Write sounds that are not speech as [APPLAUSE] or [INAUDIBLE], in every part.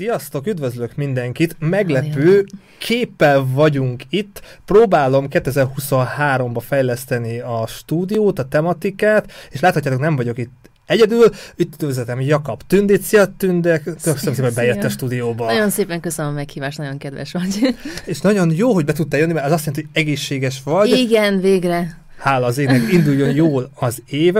Sziasztok, üdvözlök mindenkit! Meglepő képpel vagyunk itt. Próbálom 2023-ba fejleszteni a stúdiót, a tematikát, és láthatjátok, nem vagyok itt Egyedül üdvözletem Jakab Tündét. Szia Tünde, köszönöm szépen, hogy bejött a stúdióba. Nagyon szépen köszönöm a meghívást, nagyon kedves vagy. És nagyon jó, hogy be tudtál jönni, mert az azt jelenti, hogy egészséges vagy. Igen, végre hála az ének, induljon jól az év.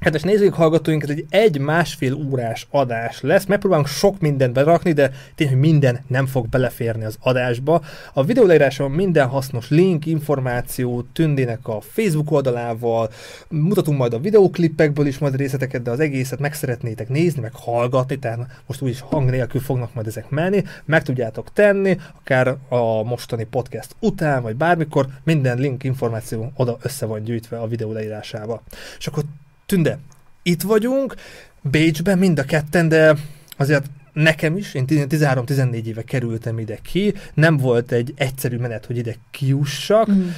Kedves nézők, hallgatóink, ez egy egy-másfél órás adás lesz. Megpróbálunk sok mindent berakni, de tényleg minden nem fog beleférni az adásba. A videó leíráson minden hasznos link, információ Tündének a Facebook oldalával, mutatunk majd a videóklippekből is majd részleteket, de az egészet meg szeretnétek nézni, meg hallgatni, tehát most úgyis hang nélkül fognak majd ezek menni, meg tudjátok tenni, akár a mostani podcast után, vagy bármikor, minden link információ oda össze van gyűjtve a videó leírásába. És akkor Tünde, itt vagyunk, Bécsben mind a ketten, de azért nekem is, én 13-14 éve kerültem ide ki, nem volt egy egyszerű menet, hogy ide kiussak. Mm.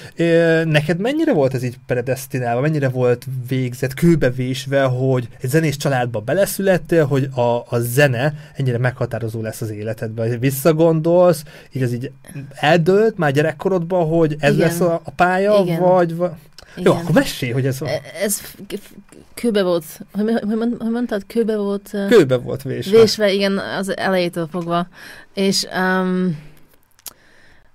Neked mennyire volt ez így predestinálva, mennyire volt végzett, kőbevésve, hogy egy zenés családba beleszülettél, hogy a, a zene ennyire meghatározó lesz az életedben. Visszagondolsz, így az így eldőlt már gyerekkorodban, hogy ez Igen. lesz a, a pálya, Igen. vagy... igen. Jó, akkor mesélj, hogy ez van. E, ez kőbe volt, hogy, hogy, hogy mondtad, kőbe volt... Kőbe volt vésve. Vésve, igen, az elejétől fogva. És um,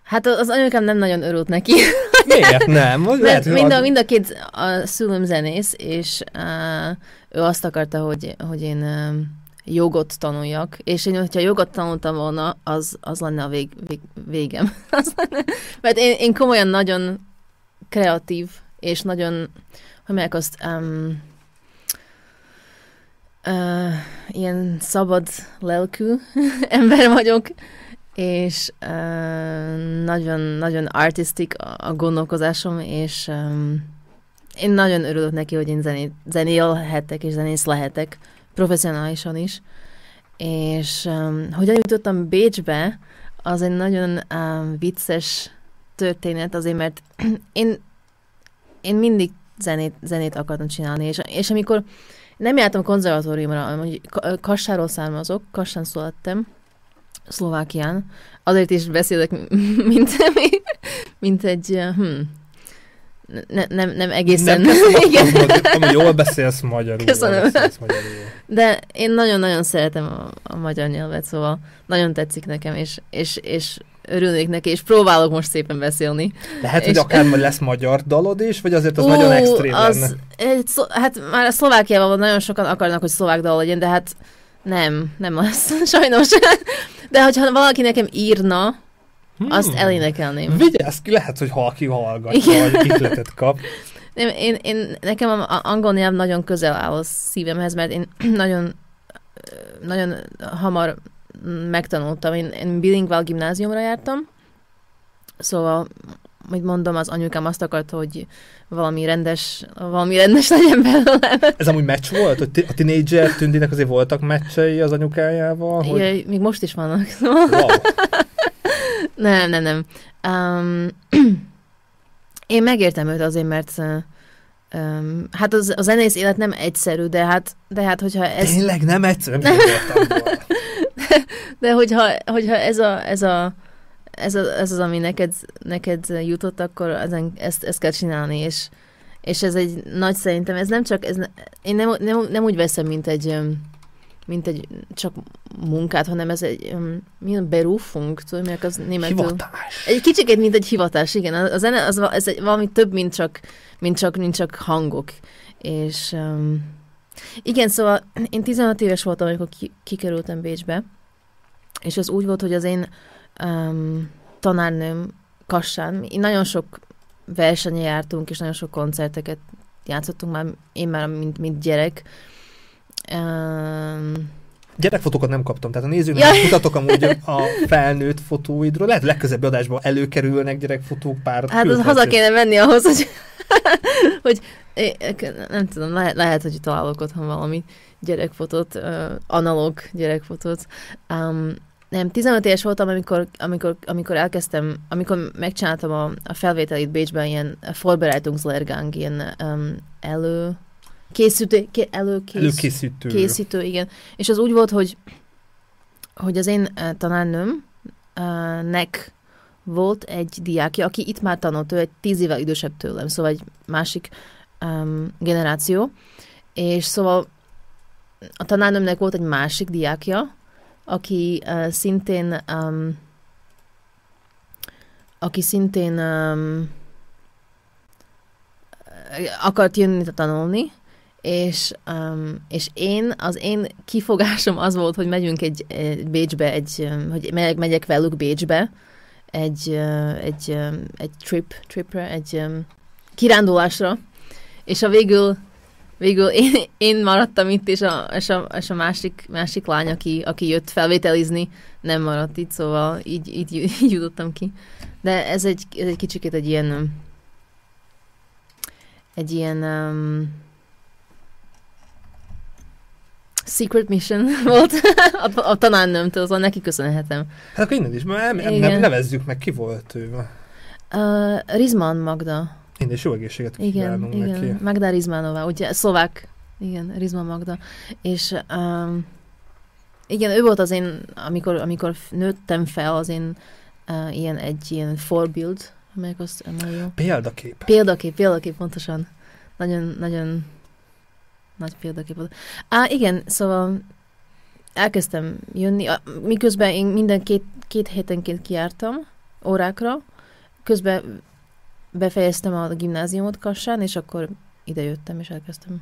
hát az anyukám nem nagyon örült neki. [LAUGHS] Miért nem? Mert lehet, mind, a, mind a két a szülőm zenész, és uh, ő azt akarta, hogy, hogy én uh, jogot tanuljak, és én, hogyha jogot tanultam volna, az, az lenne a vég, vég, végem. [LAUGHS] Mert én, én komolyan nagyon kreatív és nagyon, hogy mondják azt, um, uh, ilyen szabad lelkű [LAUGHS] ember vagyok, és uh, nagyon, nagyon artistik a gondolkozásom, és um, én nagyon örülök neki, hogy én zené, zenélhetek és zenész lehetek, professzionálisan is. És um, hogyan jutottam Bécsbe, az egy nagyon um, vicces történet, azért mert [CLEARS THROAT] én én mindig zenét, zenét akartam csinálni, és, és amikor nem jártam konzervatóriumra, hogy Kassáról származok, Kassán születtem, Szlovákián, azért is beszélek, [LAUGHS] mint, mint egy, hm, ne, nem, nem egészen. Nem, [LAUGHS] Igen. Ami jól beszélsz magyarul. Köszönöm. Beszélsz magyarul. De én nagyon-nagyon szeretem a, a magyar nyelvet, szóval nagyon tetszik nekem, és, és, és örülnék neki, és próbálok most szépen beszélni. Lehet, és... hogy akár lesz magyar dalod is, vagy azért az Ó, nagyon extrém az, lenne? Egy, hát már a Szlovákiában nagyon sokan akarnak, hogy szlovák dal legyen, de hát nem, nem az, [LAUGHS] sajnos. De hogyha valaki nekem írna, hmm. azt elénekelném. Vigyázz ki, lehet, hogy valaki hallgatja, vagy ihletet kap. Nem, én, én, nekem a angol nyelv nagyon közel áll a szívemhez, mert én [CLEARS THROAT] nagyon, nagyon hamar megtanultam. Én, én bilingvál gimnáziumra jártam, szóval hogy mondom, az anyukám azt akarta, hogy valami rendes, valami rendes [LAUGHS] legyen belőle. Ez amúgy meccs volt? Hogy a tinédzser tündinek azért voltak meccsei az anyukájával? Hogy... Ja, még most is vannak. [LAUGHS] Wow. nem, nem, nem. Um, [CLEARS THROAT] én megértem őt azért, mert um, hát az, a zenész élet nem egyszerű, de hát, de hát hogyha ez... Tényleg nem egyszerű? [LAUGHS] [LAUGHS] De hogyha, hogyha ez, a, ez, a, ez, a, ez az, ami neked, neked jutott, akkor ezen, ezt, ezt kell csinálni, és, és ez egy nagy szerintem, ez nem csak, ez, én nem, nem, nem úgy veszem, mint egy, mint egy csak munkát, hanem ez egy, milyen berufunk, tudod, mi az németül? Hivatás. Egy kicsit, mint egy hivatás, igen. A zene, az, ez egy, valami több, mint csak, mint csak, mint csak hangok. És um, igen, szóval én 16 éves voltam, amikor ki, kikerültem Bécsbe, és az úgy volt, hogy az én um, tanárnőm Kassán, én nagyon sok versenye jártunk, és nagyon sok koncerteket játszottunk már, én már mint, mint gyerek. Um, Gyerekfotókat nem kaptam, tehát a nézőknek ja. mutatok amúgy a felnőtt fotóidról. Lehet legközebb adásban előkerülnek gyerekfotók pár. Hát az haza kéne menni ahhoz, hogy, [LAUGHS] hogy nem tudom, lehet, lehet, hogy találok otthon valami gyerekfotót, uh, analóg gyerekfotót. Um, nem, 15 éves voltam, amikor, amikor, amikor elkezdtem, amikor megcsináltam a, a felvételit Bécsben, ilyen Vorbereitungslehrgang, ilyen um, elő, készítő, ké, előkész, előkészítő. Készítő, igen. És az úgy volt, hogy hogy az én uh, tanárnőmnek volt egy diákja, aki itt már tanult, ő egy tíz évvel idősebb tőlem, szóval egy másik um, generáció, és szóval a tanárnőmnek volt egy másik diákja, aki uh, szintén um, aki szintén um, akart jönni tanulni, és, um, és én, az én kifogásom az volt, hogy megyünk egy, egy Bécsbe, egy, hogy megyek, megyek velük Bécsbe, egy, egy, egy trip, tripre, egy kirándulásra, és a végül, végül én, én maradtam itt, és a, és a, és a másik, másik lány, aki, aki jött felvételizni, nem maradt itt, szóval így, így, így jutottam ki. De ez egy, ez egy kicsikét egy ilyen egy ilyen um, secret mission [LAUGHS] volt a, a tanárnőmtől, azon neki köszönhetem. Hát akkor innen is, mert nem, nevezzük meg, ki volt ő? Uh, Rizman Magda. Én is jó egészséget igen, igen. neki. Magda Rizmanova, ugye szlovák, igen, Rizman Magda. És um, igen, ő volt az én, amikor, amikor nőttem fel, az én uh, ilyen egy ilyen forbild, amelyek azt jó. Példakép. Példakép, példakép, pontosan. Nagyon, nagyon nagy példakép volt. Á, igen, szóval elkezdtem jönni, miközben én minden két, két hétenként kiártam órákra, közben befejeztem a gimnáziumot Kassán, és akkor ide jöttem, és elkezdtem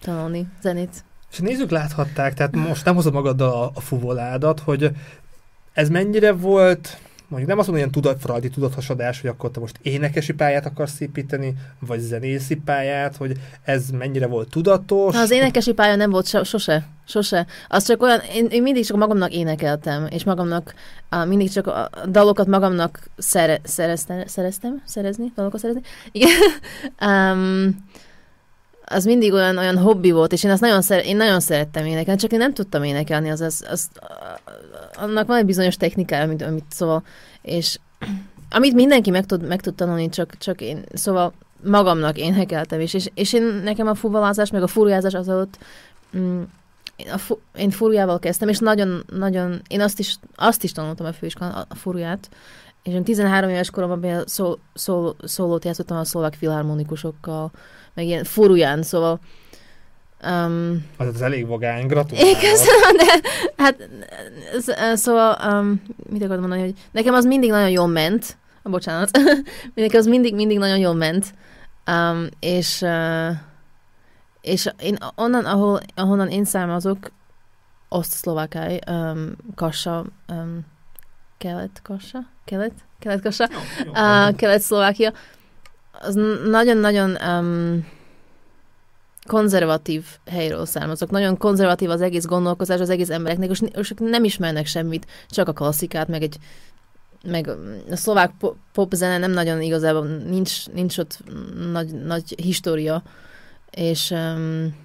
tanulni zenét. És nézzük, láthatták, tehát most nem hozod magaddal a, a fuvoládat, hogy ez mennyire volt mondjuk nem azt mondom, ilyen tudat, tudathasadás, hogy akkor te most énekesi pályát akarsz építeni, vagy zenészi pályát, hogy ez mennyire volt tudatos. Na, az énekesi pálya nem volt so, sose, sose. Az csak olyan, én, én mindig csak magamnak énekeltem, és magamnak, uh, mindig csak a dalokat magamnak szere, szereztem, szereztem, szerezni, dalokat szerezni. Igen. [LAUGHS] um, az mindig olyan, olyan hobbi volt, és én azt nagyon, szer, én nagyon szerettem énekelni, csak én nem tudtam énekelni, az, az, az, annak van egy bizonyos technikája, amit, amit szóval, és [CLEARS THROAT] amit mindenki meg tud, meg tud tanulni, csak, csak én, szóval magamnak énekeltem, és, és, és én nekem a fuvalázás, meg a furujázás az ott, mm, én, a fu, én furujával kezdtem, és nagyon, nagyon, én azt is, azt is tanultam a főiskolán, a furuját, és én 13 éves koromban szól, szól, szólót játszottam a szlovák filharmonikusokkal, meg ilyen furuján, szóval Um, az, az elég vagány, gratulálok. Köszönöm, de hát szóval um, mit akartam mondani, hogy nekem az mindig nagyon jól ment, a bocsánat, [LAUGHS] nekem az mindig, mindig nagyon jól ment, um, és uh, és én onnan, ahol, ahonnan én származok, Osztszlovákáj, um, Kassa, um, Kelet-Kassa, Kelet? Kelet-Kassa, uh, Kelet-Szlovákia, az nagyon-nagyon um, konzervatív helyről származok. Nagyon konzervatív az egész gondolkozás az egész embereknek, és, és nem ismernek semmit, csak a klasszikát, meg egy meg a szlovák pop zene nem nagyon igazából, nincs, nincs ott nagy, nagy história, és um,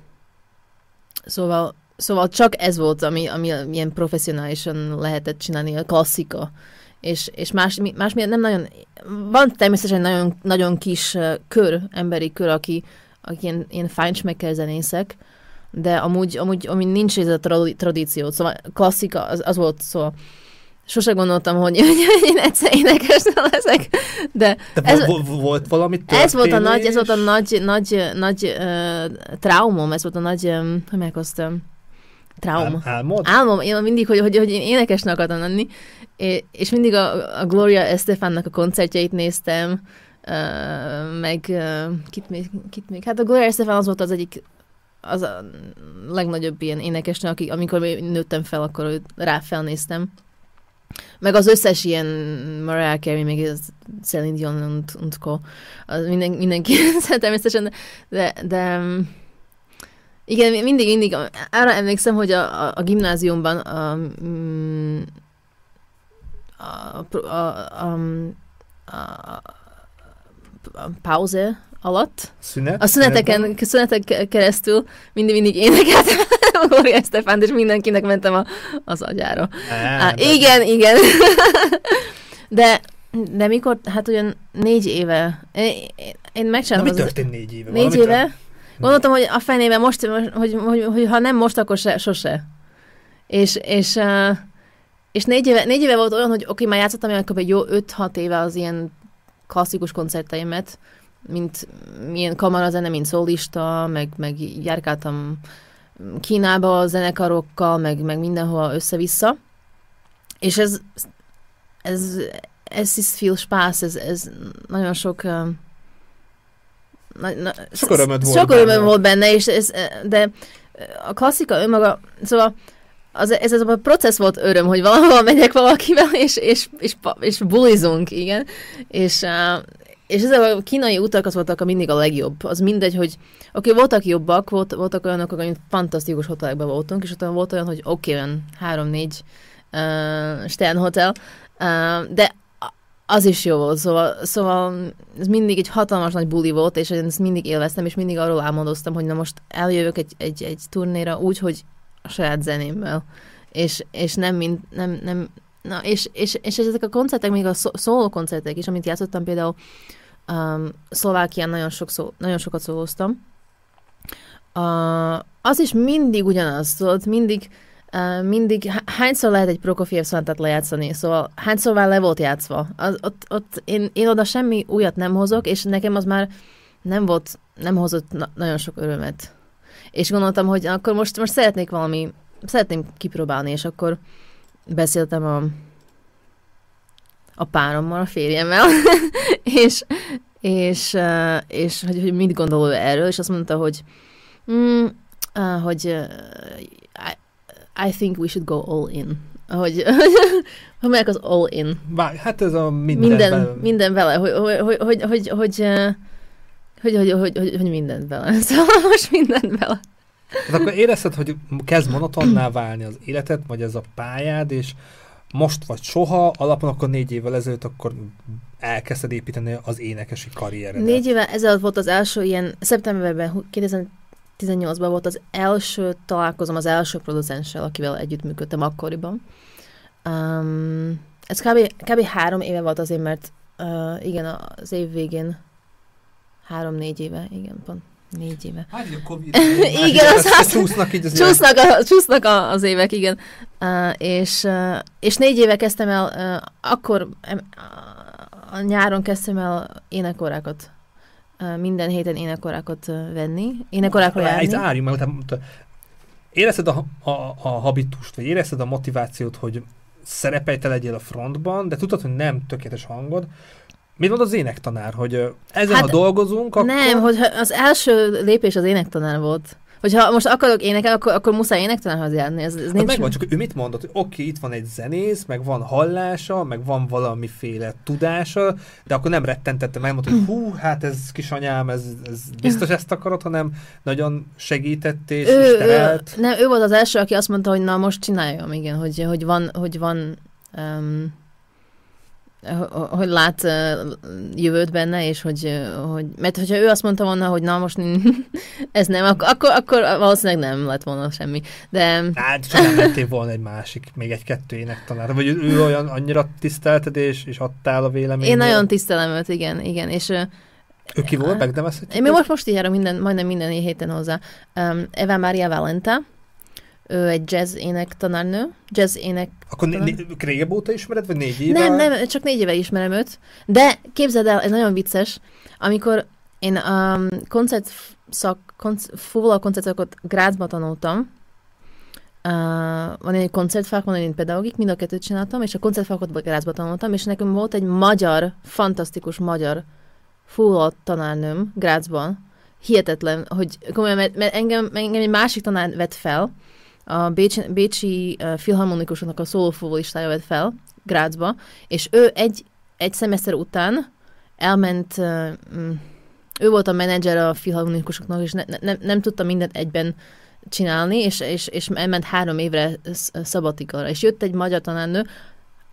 szóval, szóval csak ez volt, ami, ami ilyen professzionálisan lehetett csinálni, a klasszika. És, és más, más nem nagyon, van természetesen nagyon, nagyon kis kör, emberi kör, aki, aki ilyen, ilyen fájnsmekkel zenészek, de amúgy, amúgy, amúgy nincs ez a tradíció, szóval klasszika, az, az volt, szóval sose gondoltam, hogy, [LAUGHS] én egyszer énekes leszek, de, ez, volt valami történés? Ez volt a nagy, ez volt a nagy, nagy, nagy uh, traumom, ez volt a nagy, um, hogy meghoztam, trauma. álmod? Álmom, én mindig, hogy, hogy, hogy én énekesnek akartam lenni, és mindig a, a Gloria Estefannak a koncertjeit néztem, uh, meg uh, kit, még, kit még? Hát a Gloria Estefan az volt az egyik az a legnagyobb ilyen énekesnő, aki, amikor nőttem fel, akkor rá felnéztem. Meg az összes ilyen Mariah Carey, meg az Celine Dion und, und co. Az minden, mindenki természetesen, de, de igen, mindig, mindig, arra emlékszem, hogy a, a, a gimnáziumban a, mm, a, a, a, a, a pauze alatt. Szünet? A szüneteken, szünetek keresztül mindig-mindig énekeltem [LAUGHS] Gloria Stefánt, és mindenkinek mentem a, az agyára. Á, de... Igen, igen. [LAUGHS] de, de mikor, hát olyan négy éve, én, én megcsináltam. Na, mi történt négy éve? Négy éve? Történt? Gondoltam, hogy a fenébe most, hogy, hogy, hogy, hogy ha nem most, akkor se, sose. És, és és négy éve, négy éve volt olyan, hogy oké, okay, már játszottam olyan kb. jó 5-6 éve az ilyen klasszikus koncerteimet, mint milyen kamarazene, mint szólista, meg, meg járkáltam Kínába a zenekarokkal, meg, meg mindenhol össze-vissza. És ez, ez, ez is feel spász, ez, ez nagyon sok na, na, sok örömöd volt sok örömöd volt benne, és ez, de a klasszika önmaga, szóval az, ez, ez a processz volt öröm, hogy valahol megyek valakivel, és, és, és, és bulizunk, igen. És, és ezek a kínai utak az voltak a mindig a legjobb. Az mindegy, hogy oké, okay, voltak jobbak, volt, voltak olyanok, hogy fantasztikus hotelekben voltunk, és utána volt olyan, hogy oké, okay, olyan három-négy uh, Stern hotel, uh, de az is jó volt, szóval, szóval ez mindig egy hatalmas nagy buli volt, és én ezt mindig élveztem, és mindig arról álmodoztam, hogy na most eljövök egy, egy, egy turnéra úgy, hogy a saját zenémmel, és, és nem, mint, nem, nem, na, és, és, és ezek a koncertek, még a szóló koncertek is, amit játszottam például um, Szlovákián nagyon, sok szó, nagyon sokat szólóztam, uh, az is mindig ugyanaz volt, mindig Uh, mindig, hányszor lehet egy Prokofiev szonatát lejátszani, szóval hányszor már le volt játszva. Az, ott, ott én, én oda semmi újat nem hozok, és nekem az már nem volt, nem hozott na- nagyon sok örömet. És gondoltam, hogy akkor most, most szeretnék valami, szeretném kipróbálni, és akkor beszéltem a, a párommal, a férjemmel, [LAUGHS] és, és, és, hogy, hogy mit gondol erről, és azt mondta, hogy mm, uh, hogy uh, I think we should go all in. Hogy, [LAUGHS] hogy mondják az all in? Várj, hát ez a minden, minden vele. Minden vele, hogy, hogy, hogy, hogy, hogy, hogy, hogy, hogy, hogy, mindent vele. [LAUGHS] Szóval most mindent vele. Hát akkor érezted, hogy kezd monotonná válni az életed, vagy ez a pályád, és most vagy soha, alapon akkor négy évvel ezelőtt akkor elkezdted építeni az énekesi karrieredet. Négy évvel ezelőtt volt az első ilyen, szeptemberben, 18-ban volt az első találkozom az első producenssel, akivel együttműködtem akkoriban. Um, ez kb, kb. három éve volt azért, mert uh, igen, az év végén három-négy éve, igen, pont négy éve. Hát, a COVID, [LAUGHS] igen, az, az, csúsznak, így az csúsznak, a, csúsznak a, az évek, igen. Uh, és, uh, és négy éve kezdtem el, uh, akkor uh, a nyáron kezdtem el énekorákat minden héten énekorákat venni, énekorákra járni. Ez árjunk meg, érezted a, a, a habitust, vagy érezted a motivációt, hogy szerepelj te legyél a frontban, de tudod, hogy nem tökéletes hangod, Mit mond az énektanár, hogy ezen hát, ha dolgozunk, akkor... Nem, hogy az első lépés az énektanár volt. Hogyha most akarok énekelni, akkor, akkor muszáj énektelenhez járni. Ez, ez hát nincs megvan, csak ő mit mondott, hogy oké, okay, itt van egy zenész, meg van hallása, meg van valamiféle tudása, de akkor nem rettentette, megmondta, hogy hú, hát ez kisanyám, ez, ez biztos ezt akarod, hanem nagyon segített és, ő, és terelt. Ő, nem, ő volt az első, aki azt mondta, hogy na most csináljam, igen, hogy, hogy van, hogy van um, hogy lát jövőt benne, és hogy, hogy mert hogyha ő azt mondta volna, hogy na most [LAUGHS] ez nem, akkor, akkor valószínűleg nem lett volna semmi. De... Hát, csak nem lettél volna egy másik, még egy-kettő énektanár. Vagy ő olyan annyira tisztelted, és, és adtál a véleményt. Én nagyon tisztelem őt, igen, igen. És, ő ki volt, megnevezhetjük? Én most, most így járok minden, majdnem minden héten hozzá. Um, Eva Maria Valenta, ő egy jazz ének tanárnő, jazz ének Akkor né- régebb óta ismered, vagy négy éve? Nem, nem, csak négy éve ismerem őt, de képzeld el, ez nagyon vicces, amikor én a um, koncert szak, konc- koncertokat Grazba tanultam, Uh, van egy koncertfák, van egy pedagogik, mind a kettőt csináltam, és a koncertfákat Grazba tanultam, és nekem volt egy magyar, fantasztikus magyar fuvola tanárnőm Grazban, hihetetlen, hogy komolyan, mert, mert engem, engem egy másik tanár vett fel, a Bécsi, Bécsi filharmonikusoknak a szólófúvolistája vett fel Grácsba, és ő egy, egy szemeszter után elment, uh, ő volt a menedzser a filharmonikusoknak, és ne, ne, nem tudta mindent egyben csinálni, és, és, és elment három évre szabatikalra. És jött egy magyar tanárnő,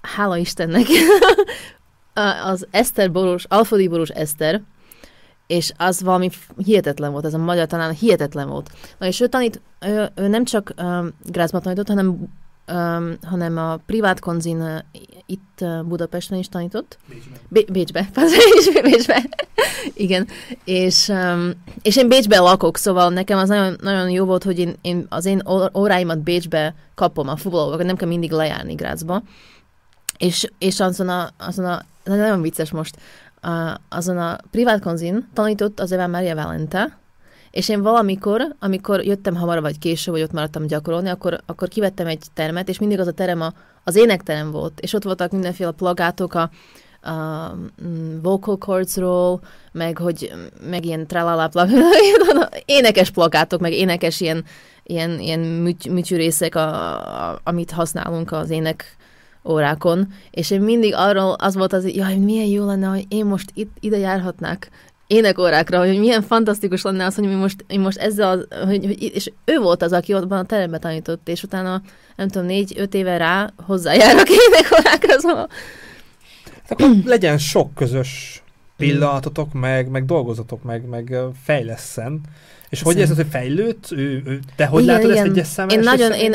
hála Istennek, [LAUGHS] az Eszter Boros, Alfodi Boros Eszter, és az valami hihetetlen volt, ez a magyar tanár hihetetlen volt. Na és ő tanít, ő, ő nem csak uh, Grácsban tanított, hanem um, hanem a privát konzin uh, itt uh, Budapesten is tanított. Bécsbe. [LAUGHS] Bécsbe, Bécsbe, [LAUGHS] Bécsbe. Igen, és, um, és én Bécsbe lakok, szóval nekem az nagyon, nagyon jó volt, hogy én, én az én óráimat Bécsbe kapom a futballókat, nem kell mindig lejárni Grácsba. És, és azon a, azon a, nagyon vicces most, uh, azon a privát konzin tanított az Eva Maria Valente, és én valamikor, amikor jöttem hamar vagy késő, vagy ott maradtam gyakorolni, akkor, akkor kivettem egy termet, és mindig az a terem a, az énekterem volt, és ott voltak mindenféle plagátok a, a mm, vocal cordsról, meg, hogy, meg ilyen tralala, [LAUGHS] énekes plakátok, meg énekes ilyen, ilyen, ilyen műty, műtyűrészek, a, a, amit használunk az ének órákon, és én mindig arról az volt az, hogy jaj, milyen jó lenne, hogy én most itt, ide járhatnák énekórákra, hogy milyen fantasztikus lenne az, hogy mi most, mi most ezzel, az, hogy, hogy, és ő volt az, aki ott a teremben tanított, és utána, nem tudom, négy-öt éve rá hozzájárok [LAUGHS] énekórákra, szóval... Akkor [CLEARS THROAT] legyen sok közös pillanatotok, meg, meg dolgozatok, meg, meg fejleszen. És hogy ez az, hogy fejlődt? Ő, ő, te hogy igen, látod igen. ezt egyes? Én nagyon, én,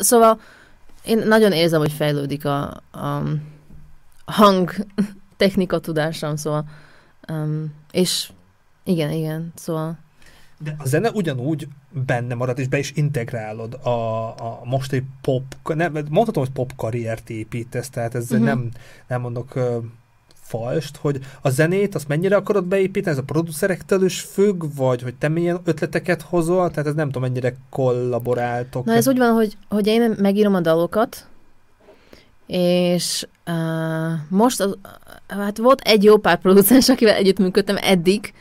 szóval én nagyon érzem, hogy fejlődik a, a hang [LAUGHS] technika tudásom, szóval um, és igen, igen, szóval... De a zene ugyanúgy benne marad, és be is integrálod a, a mostani pop, nem, mondhatom, hogy pop karriert építesz, tehát ez uh-huh. nem, nem mondok falst, hogy a zenét azt mennyire akarod beépíteni, ez a producerektől is függ, vagy hogy te milyen ötleteket hozol, tehát ez nem tudom, mennyire kollaboráltok. Na ez úgy van, hogy, hogy én megírom a dalokat, és uh, most az, hát volt egy jó pár producens, akivel együttműködtem eddig,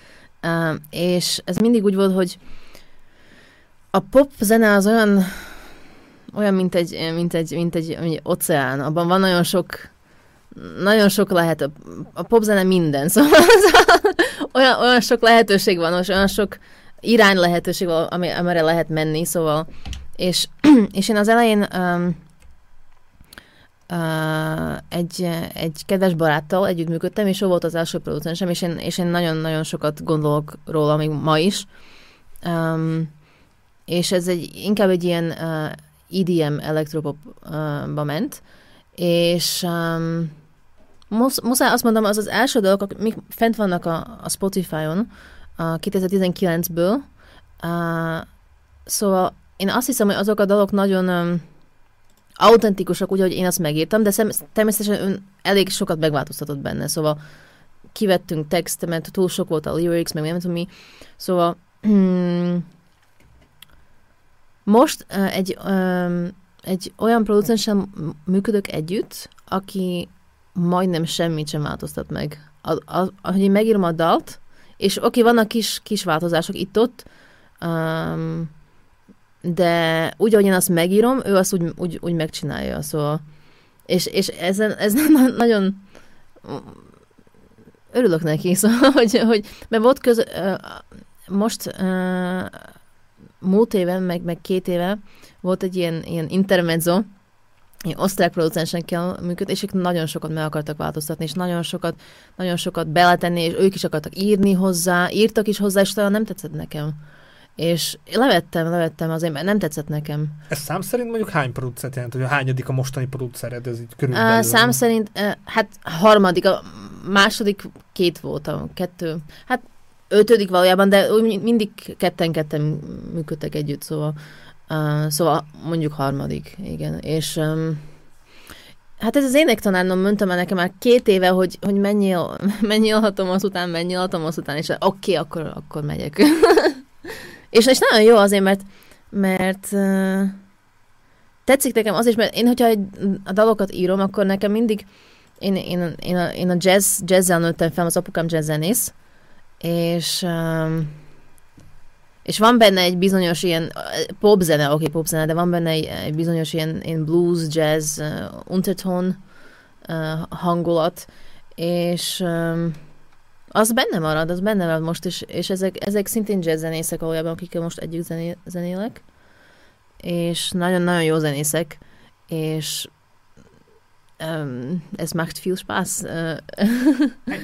uh, és ez mindig úgy volt, hogy a pop zene az olyan, olyan mint egy, mint egy, mint egy, mint egy óceán, abban van nagyon sok nagyon sok lehet, a, popzene minden, [LAUGHS] szóval olyan, olyan sok lehetőség van, olyan sok irány lehetőség van, amire lehet menni, szóval, és, [CLEARS THROAT] és én az elején um, uh, egy, egy kedves baráttal együttműködtem, és ő volt az első producensem, és én, és én nagyon-nagyon sokat gondolok róla még ma is. Um, és ez egy, inkább egy ilyen uh, EDM elektropopba uh, ment, és um, mus, muszáj azt mondom, az az első dolgok, amik fent vannak a, a Spotify-on a 2019-ből, uh, szóval én azt hiszem, hogy azok a dalok nagyon um, autentikusak, úgy, hogy én azt megírtam, de szem, természetesen ön elég sokat megváltoztatott benne, szóval kivettünk textemet, túl sok volt a lyrics, meg nem tudom mi, szóval hmm, most uh, egy, um, egy olyan producensen működök együtt, aki majdnem semmit sem változtat meg. A, a, a, hogy én megírom a dalt, és oké, okay, vannak kis, kis változások itt-ott, um, de úgy, ahogy én azt megírom, ő azt úgy, úgy, úgy megcsinálja, szóval és, és ezen, ez [LAUGHS] nagyon örülök neki, [LAUGHS] szóval, hogy, hogy mert volt köz, most múlt éve, meg, meg két éve volt egy ilyen, ilyen intermezzo, osztrák producensekkel működt, és ők nagyon sokat meg akartak változtatni, és nagyon sokat, nagyon sokat beletenni, és ők is akartak írni hozzá, írtak is hozzá, és talán nem tetszett nekem. És levettem, levettem azért, mert nem tetszett nekem. Ez szám szerint mondjuk hány producert jelent, hogy a hányadik a mostani producered, ez így körülbelül? Uh, szám szerint, uh, hát harmadik, a második két volt, a kettő, hát ötödik valójában, de úgy mindig ketten-ketten működtek együtt, szóval, uh, szóval mondjuk harmadik, igen. És um, Hát ez az énektanárnom mondta már nekem már két éve, hogy, hogy mennyi, [LAUGHS] mennyi alhatom azután, mennyi alhatom azután, és oké, okay, akkor, akkor megyek. [LAUGHS] És, és nagyon jó azért, mert, mert uh, tetszik nekem az is, mert én, hogyha egy, a dalokat írom, akkor nekem mindig én, én, én, a, én a jazz, jazzzel nőttem fel, az apukám jazzzenész, és um, és van benne egy bizonyos ilyen popzene, oké, okay, popzene, de van benne egy, egy bizonyos ilyen, ilyen blues, jazz, uh, untertone uh, hangulat, és um, az benne marad, az benne marad most is, és ezek, ezek szintén jazz zenészek valójában, akikkel most együtt zené, zenélek, és nagyon-nagyon jó zenészek, és um, ez macht viel Spaß.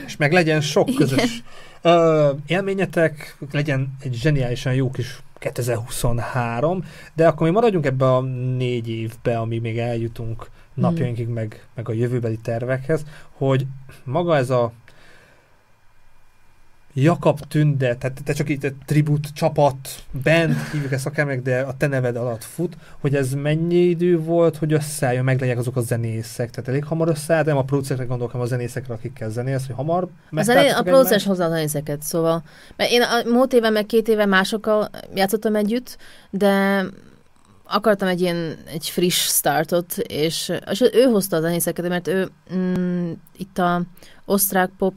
és meg legyen sok [LAUGHS] közös uh, élményetek, legyen egy zseniálisan jó kis 2023, de akkor mi maradjunk ebbe a négy évbe, amíg még eljutunk napjainkig, meg, meg a jövőbeli tervekhez, hogy maga ez a Jakab Tünde, tehát te csak itt egy tribut csapat, band, hívjuk ezt akár de a te neved alatt fut, hogy ez mennyi idő volt, hogy összeálljon, meglegyenek azok a zenészek, tehát elég hamar összeáll, de nem a producerekre gondolok, hanem a zenészekre, akikkel zenész, hogy hamar A, zené, a producer hozza a zenészeket, szóval, mert én a múlt éve, meg két éve másokkal játszottam együtt, de akartam egy ilyen egy friss startot, és, és ő hozta a zenészeket, mert ő mm, itt a osztrák pop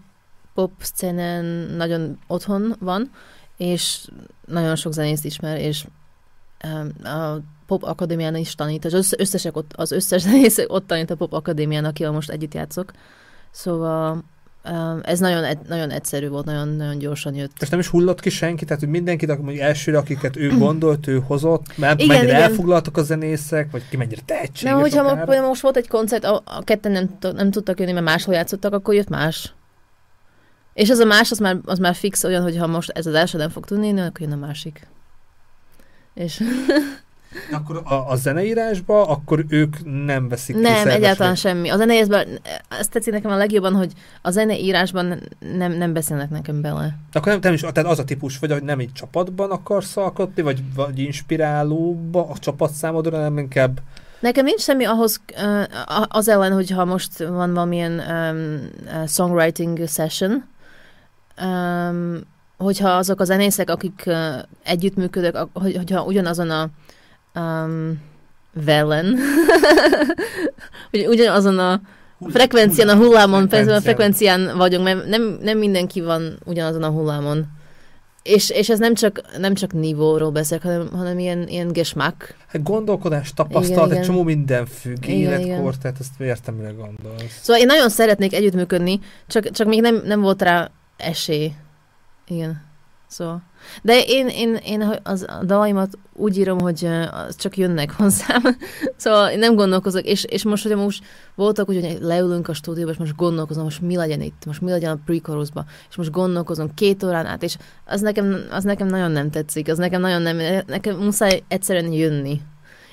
pop szcénen nagyon otthon van, és nagyon sok zenészt ismer, és a Pop Akadémián is tanít, az összesek ott, az összes [LAUGHS] zenész ott tanít a Pop Akadémián, akivel most együtt játszok. Szóval ez nagyon, nagyon egyszerű volt, nagyon, nagyon gyorsan jött. És nem is hullott ki senki? Tehát, hogy mindenkit, aki elsőre, akiket ő [CLEARS THROAT] gondolt, ő hozott, mert igen, mennyire igen. elfoglaltak a zenészek, vagy ki mennyire tehetséges Nem, hogyha akár? most volt egy koncert, a, a ketten nem, nem tudtak jönni, mert máshol játszottak, akkor jött más. És az a más, az már, az már fix olyan, hogy ha most ez az első nem fog tudni, akkor jön a másik. És... [LAUGHS] akkor a, a zeneírásba, akkor ők nem veszik Nem, ki egyáltalán semmi. A zeneírásban, ezt tetszik nekem a legjobban, hogy a zeneírásban nem, nem beszélnek nekem bele. Akkor nem, nem is, tehát az a típus vagy, hogy nem egy csapatban akarsz alkotni, vagy, vagy inspirálóba a csapat számodra, nem inkább Nekem nincs semmi ahhoz, az ellen, hogyha most van valamilyen um, songwriting session, hogyha azok a zenészek, akik együttműködök, hogy, hogyha ugyanazon a um, velen, [LAUGHS] hogy ugyanazon a frekvencián, a hullámon, a frekvencián vagyunk, mert nem, nem mindenki van ugyanazon a hullámon. És, és ez nem csak, nem csak nívóról beszélek, hanem, hanem ilyen, ilyen gesmák. Hát gondolkodás, tapasztalat, igen, egy csomó minden függ, igen, életkor, igen. tehát ezt értem, mire gondolsz. Szóval én nagyon szeretnék együttműködni, csak, csak még nem, nem volt rá esély. Igen. Szóval. De én, én, én az, a dalaimat úgy írom, hogy csak jönnek hozzám. [LAUGHS] szóval én nem gondolkozok, és, és most, hogy most voltak hogy leülünk a stúdióba, és most gondolkozom, most mi legyen itt, most mi legyen a pre és most gondolkozom két órán át, és az nekem, az nekem nagyon nem tetszik, az nekem nagyon nem, nekem muszáj egyszerűen jönni.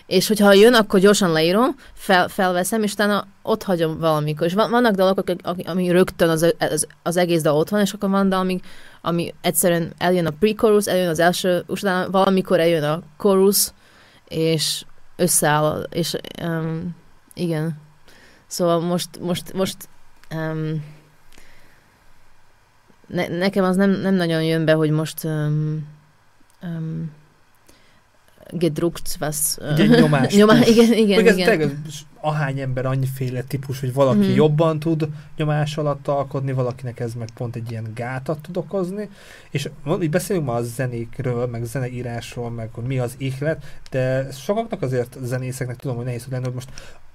És hogyha jön, akkor gyorsan leírom, fel, felveszem, és utána ott hagyom valamikor. És vannak dalok, ami rögtön az, az, az egész dal ott van, és akkor van dal, ami, ami egyszerűen eljön a pre-chorus, eljön az első, utána valamikor eljön a chorus, és összeáll, és um, igen. Szóval most, most, most um, ne, nekem az nem, nem nagyon jön be, hogy most um, um, gedruckt, was... Ugye nyomás. [LAUGHS] nyomás igen, igen, igen. igen. ahány ember annyiféle típus, hogy valaki mm. jobban tud nyomás alatt alkotni, valakinek ez meg pont egy ilyen gátat tud okozni, és így beszélünk ma a zenékről, meg zeneírásról, meg hogy mi az ihlet, de sokaknak azért zenészeknek tudom, hogy nehéz lenni, hogy most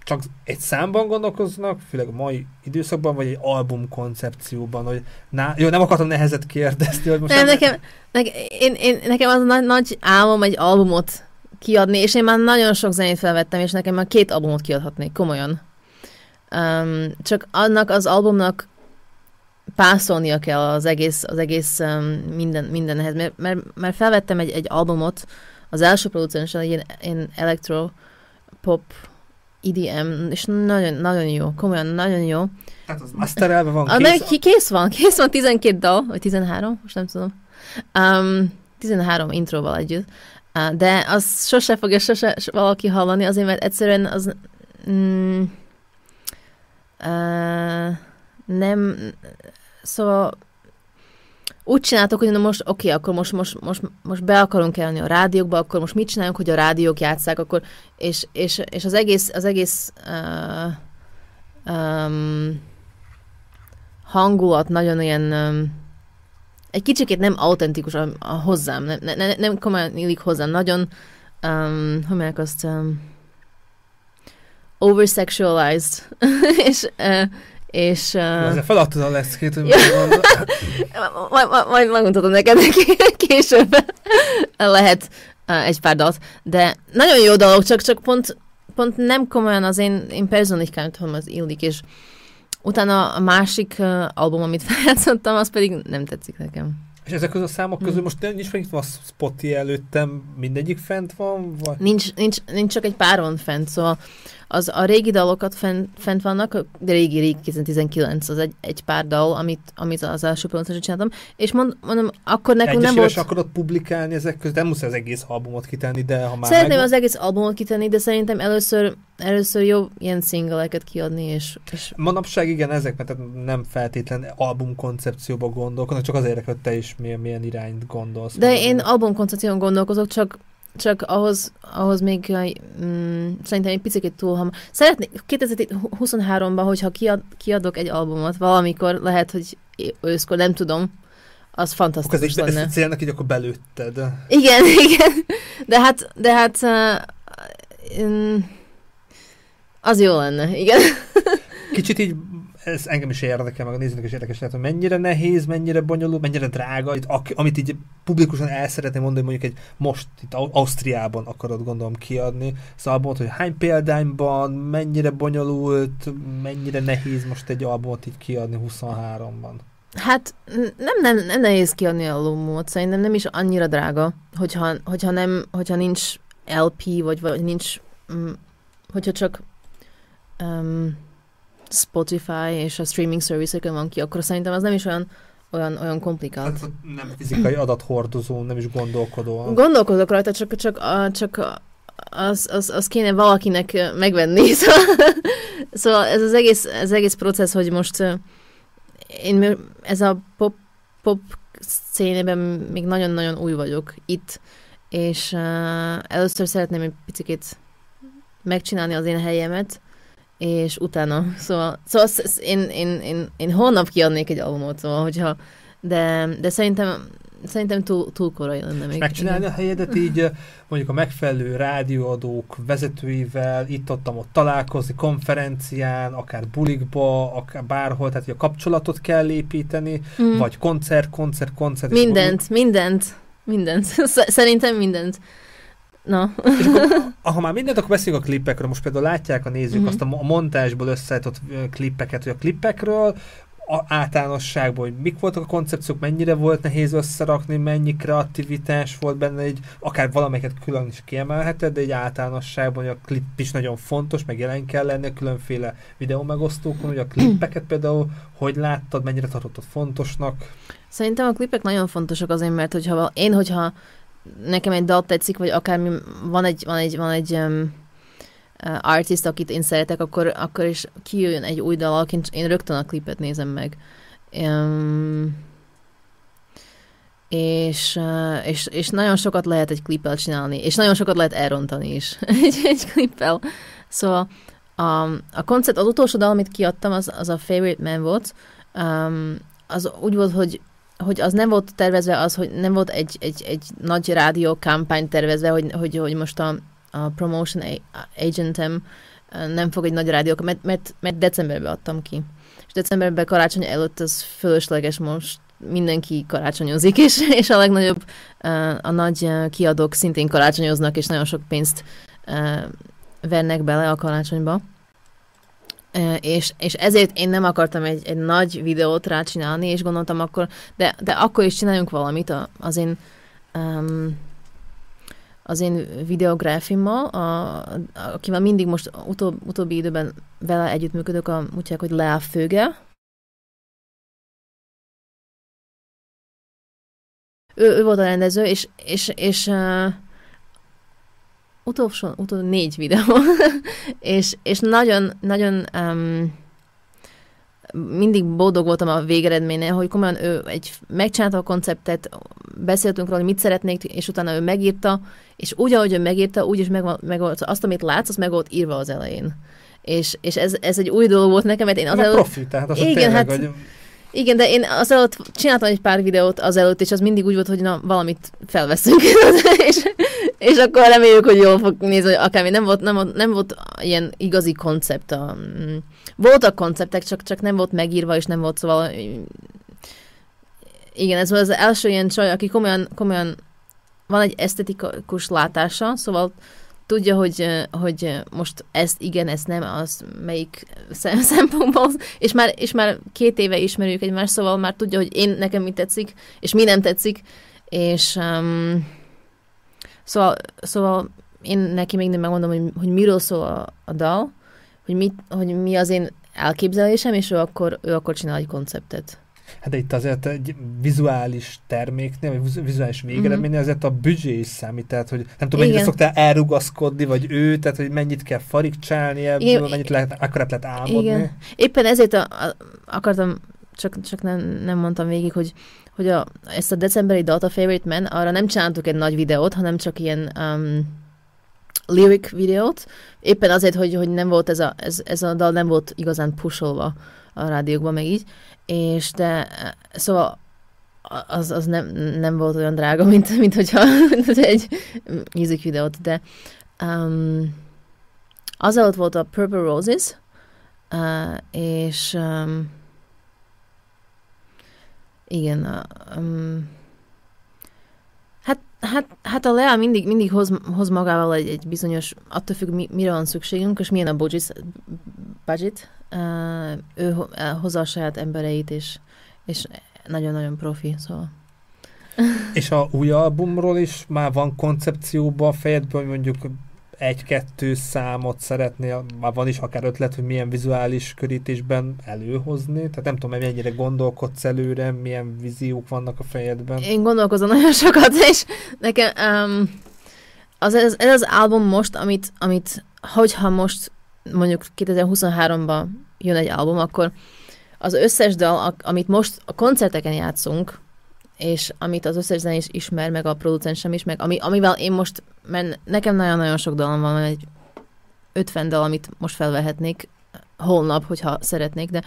csak egy számban gondolkoznak, főleg a mai időszakban, vagy egy album koncepcióban, hogy ná, jó, nem akartam nehezet kérdezni, hogy most... Nem, nem nekem, nekem, én, én, nekem az a nagy, nagy álmom egy albumot kiadni, és én már nagyon sok zenét felvettem, és nekem már két albumot kiadhatnék, komolyan. Um, csak annak az albumnak pászolnia kell az egész, az egész um, minden, mindenhez, mert, mert, mert felvettem egy, egy albumot, az első producensen, egy ilyen, ilyen electro pop EDM, és nagyon, nagyon jó, komolyan nagyon jó. Hát az masterelve van, kész? A, kész, kész van, kész van 12 dal, vagy 13, most nem tudom. Um, 13 introval együtt. Uh, de az sose fogja sose valaki hallani, azért, mert egyszerűen az mm, uh, nem, szóval úgy csináltok, hogy na most, oké, okay, akkor most, most, most, most be akarunk elni a rádiókba, akkor most mit csinálunk, hogy a rádiók játszák, akkor, és, és, és az egész, az egész uh, um, hangulat nagyon ilyen um, egy kicsikét nem autentikus a, a hozzám, nem, ne, nem komolyan illik hozzám, nagyon um, hogy mondják azt um, oversexualized, [LAUGHS] és uh, és... Uh... Ezzel feladtad a leszkét, hogy [LAUGHS] majd, majd megmutatom neked [LAUGHS] később. Lehet uh, egy pár dalt. De nagyon jó dolog, csak, csak pont, pont nem komolyan az én, én personikámtom az illik, és Utána a másik uh, album, amit [LAUGHS] feljátszottam, az pedig nem tetszik nekem. És ezek közül a számok közül hmm. most nincs megnyitva a Spotify előttem, mindegyik fent van? Vagy? Nincs, nincs, nincs csak egy pár van fent, szóval az, a régi dalokat fent, fent vannak, de régi, régi 2019, az egy, egy pár dal, amit, amit az első pontosan csináltam, és mond, mondom, akkor nekünk nem volt... akarod publikálni ezek között, nem muszáj az egész albumot kitenni, de ha már Szeretném meg... az egész albumot kitenni, de szerintem először, először jó ilyen singleket kiadni, és, és... Manapság igen, ezek, mert nem feltétlen album koncepcióba gondolkodnak, csak azért, hogy te is milyen, milyen irányt gondolsz. De én album koncepción gondolkozok, csak csak ahhoz, ahhoz még mm, szerintem egy picit túl ham. Szeretnék 2023-ban, hogyha kiad, kiadok egy albumot valamikor, lehet, hogy őszkor, nem tudom, az fantasztikus akkor ez lenne. Ezt célnak így akkor belőtted. Igen, [LAUGHS] igen. De hát, de hát uh, az jó lenne, igen. Kicsit így ez engem is érdekel, meg a nézőnek is érdekes lehet, hogy mennyire nehéz, mennyire bonyolult, mennyire drága, itt, amit így publikusan el szeretném mondani, mondjuk egy most itt Ausztriában akarod gondolom kiadni, szóval albumot, hogy hány példányban, mennyire bonyolult, mennyire nehéz most egy albumot így kiadni 23-ban. Hát nem, nem, nem nehéz kiadni albumot, szerintem nem is annyira drága, hogyha, hogyha, nem, hogyha nincs LP, vagy, vagy nincs, um, hogyha csak um, Spotify és a streaming service van ki, akkor szerintem az nem is olyan olyan, olyan komplikált. Hát nem fizikai adathordozó, nem is gondolkodó. Gondolkodok rajta, csak, csak, csak az, az, az kéne valakinek megvenni. [LAUGHS] Szóval, szóval ez az egész, ez egész processz, hogy most én ez a pop, pop szénében még nagyon-nagyon új vagyok itt, és uh, először szeretném egy picit megcsinálni az én helyemet, és utána, szóval, szóval én, én, én, én holnap kiadnék egy albumot, szóval, hogyha, de, de szerintem szerintem túl, túl korai lenne még. Megcsinálni a helyedet így mondjuk a megfelelő rádióadók vezetőivel, itt-ott ott találkozni, konferencián, akár bulikba, akár bárhol, tehát hogy a kapcsolatot kell építeni, mm. vagy koncert, koncert, koncert. Mindent, mindent, [LAUGHS] mindent. Szerintem mindent. Na. És akkor, ha már mindent, akkor beszéljünk a klippekről. Most például látják a nézők mm-hmm. azt a, a montásból összeállított klippeket, hogy a klippekről a általánosságban, hogy mik voltak a koncepciók, mennyire volt nehéz összerakni, mennyi kreativitás volt benne, egy, akár valamelyiket külön is kiemelheted, de egy általánosságban, hogy a klip is nagyon fontos, meg jelen kell lenni a különféle videó megosztókon, hogy a klippeket például hogy láttad, mennyire tartottad fontosnak? Szerintem a klipek nagyon fontosak azért, mert hogyha én, hogyha nekem egy dal tetszik, vagy akármi, van egy, van egy, van egy um, artist, akit én szeretek, akkor, akkor is kijön egy új dal, akin én rögtön a klipet nézem meg. Um, és, uh, és, és nagyon sokat lehet egy klippel csinálni, és nagyon sokat lehet elrontani is [LAUGHS] egy, egy klippel. Szóval a, a koncept, az utolsó dal, amit kiadtam, az, az a Favorite Man volt. Um, az úgy volt, hogy hogy az nem volt tervezve, az, hogy nem volt egy, egy, egy nagy rádió kampány tervezve, hogy, hogy, hogy most a, a promotion agentem nem fog egy nagy rádió, mert, mert, mert decemberben adtam ki. És decemberben karácsony előtt az fölösleges most mindenki karácsonyozik, és, és a legnagyobb, a nagy kiadók szintén karácsonyoznak, és nagyon sok pénzt vennek bele a karácsonyba és, és ezért én nem akartam egy, egy nagy videót rácsinálni, és gondoltam akkor, de, de akkor is csináljunk valamit az én um, az én videográfimmal, a, a, akivel mindig most utóbb, utóbbi időben vele együttműködök, a, úgy hogy Lea Főge. Ő, ő volt a rendező, és, és, és uh, utolsó, utolsó négy videó, [LAUGHS] és, és nagyon, nagyon um, mindig boldog voltam a végeredménye, hogy komolyan ő egy, megcsinálta a konceptet, beszéltünk róla, hogy mit szeretnék, és utána ő megírta, és úgy, ahogy ő megírta, úgy is meg, meg azt, amit látsz, az meg volt írva az elején. És, és ez, ez egy új dolog volt nekem, mert én az előtt... profi, tehát az igen, tényleg, hát. Igen, de én az előtt csináltam egy pár videót az előtt, és az mindig úgy volt, hogy na, valamit felveszünk. [LAUGHS] és, és akkor reméljük, hogy jól fog nézni, akármi. Nem volt, nem, volt, nem volt ilyen igazi koncept. A, mm, voltak konceptek, csak, csak nem volt megírva, és nem volt szóval... Igen, ez volt az első ilyen csaj, aki komolyan, komolyan van egy esztetikus látása, szóval tudja, hogy, hogy most ezt igen, ezt nem, az melyik [LAUGHS] szempontból, és már, és már két éve ismerjük egymást, szóval már tudja, hogy én nekem mi tetszik, és mi nem tetszik, és um, szóval, szóval én neki még nem megmondom, hogy, hogy miről szól a, a dal, hogy, mit, hogy mi az én elképzelésem, és ő akkor, ő akkor csinál egy konceptet. Hát de itt azért egy vizuális terméknél, vagy vizuális végeredménynél mm-hmm. azért a büdzsé is számít, tehát hogy nem tudom, mennyire szoktál elrugaszkodni, vagy ő, tehát hogy mennyit kell farigcsálni ebből, Igen. mennyit lehet, akkor lehet álmodni. Igen. Éppen ezért a, a, akartam, csak, csak nem, nem mondtam végig, hogy, hogy a, ezt a decemberi Data Favorite Man, arra nem csináltuk egy nagy videót, hanem csak ilyen um, lyric videót, éppen azért, hogy, hogy nem volt ez a, ez, ez a dal nem volt igazán pusolva a rádiókban, meg így, és de szóval az, az nem, nem volt olyan drága, mint, mint hogyha [LAUGHS] egy music videót, de um, az volt a Purple Roses, uh, és um, igen, um, hát, hát, hát a Lea mindig, mindig hoz, hoz magával egy, egy bizonyos, attól függ, mi, mire van szükségünk, és milyen a budget, budget uh, ő hozza a saját embereit, és, és nagyon-nagyon profi, szóval. És a új albumról is már van koncepcióban a fejedben, mondjuk egy-kettő számot szeretnél, már van is akár ötlet, hogy milyen vizuális körítésben előhozni, tehát nem tudom, mennyire gondolkodsz előre, milyen víziók vannak a fejedben. Én gondolkozom nagyon sokat, és nekem um, az, ez, ez az album most, amit, amit hogyha most mondjuk 2023-ban jön egy album, akkor az összes dal, amit most a koncerteken játszunk, és amit az összes zenés ismer, meg a producensem is, meg ami, amivel én most, mert nekem nagyon-nagyon sok dalom van, egy 50 dal, amit most felvehetnék holnap, hogyha szeretnék, de,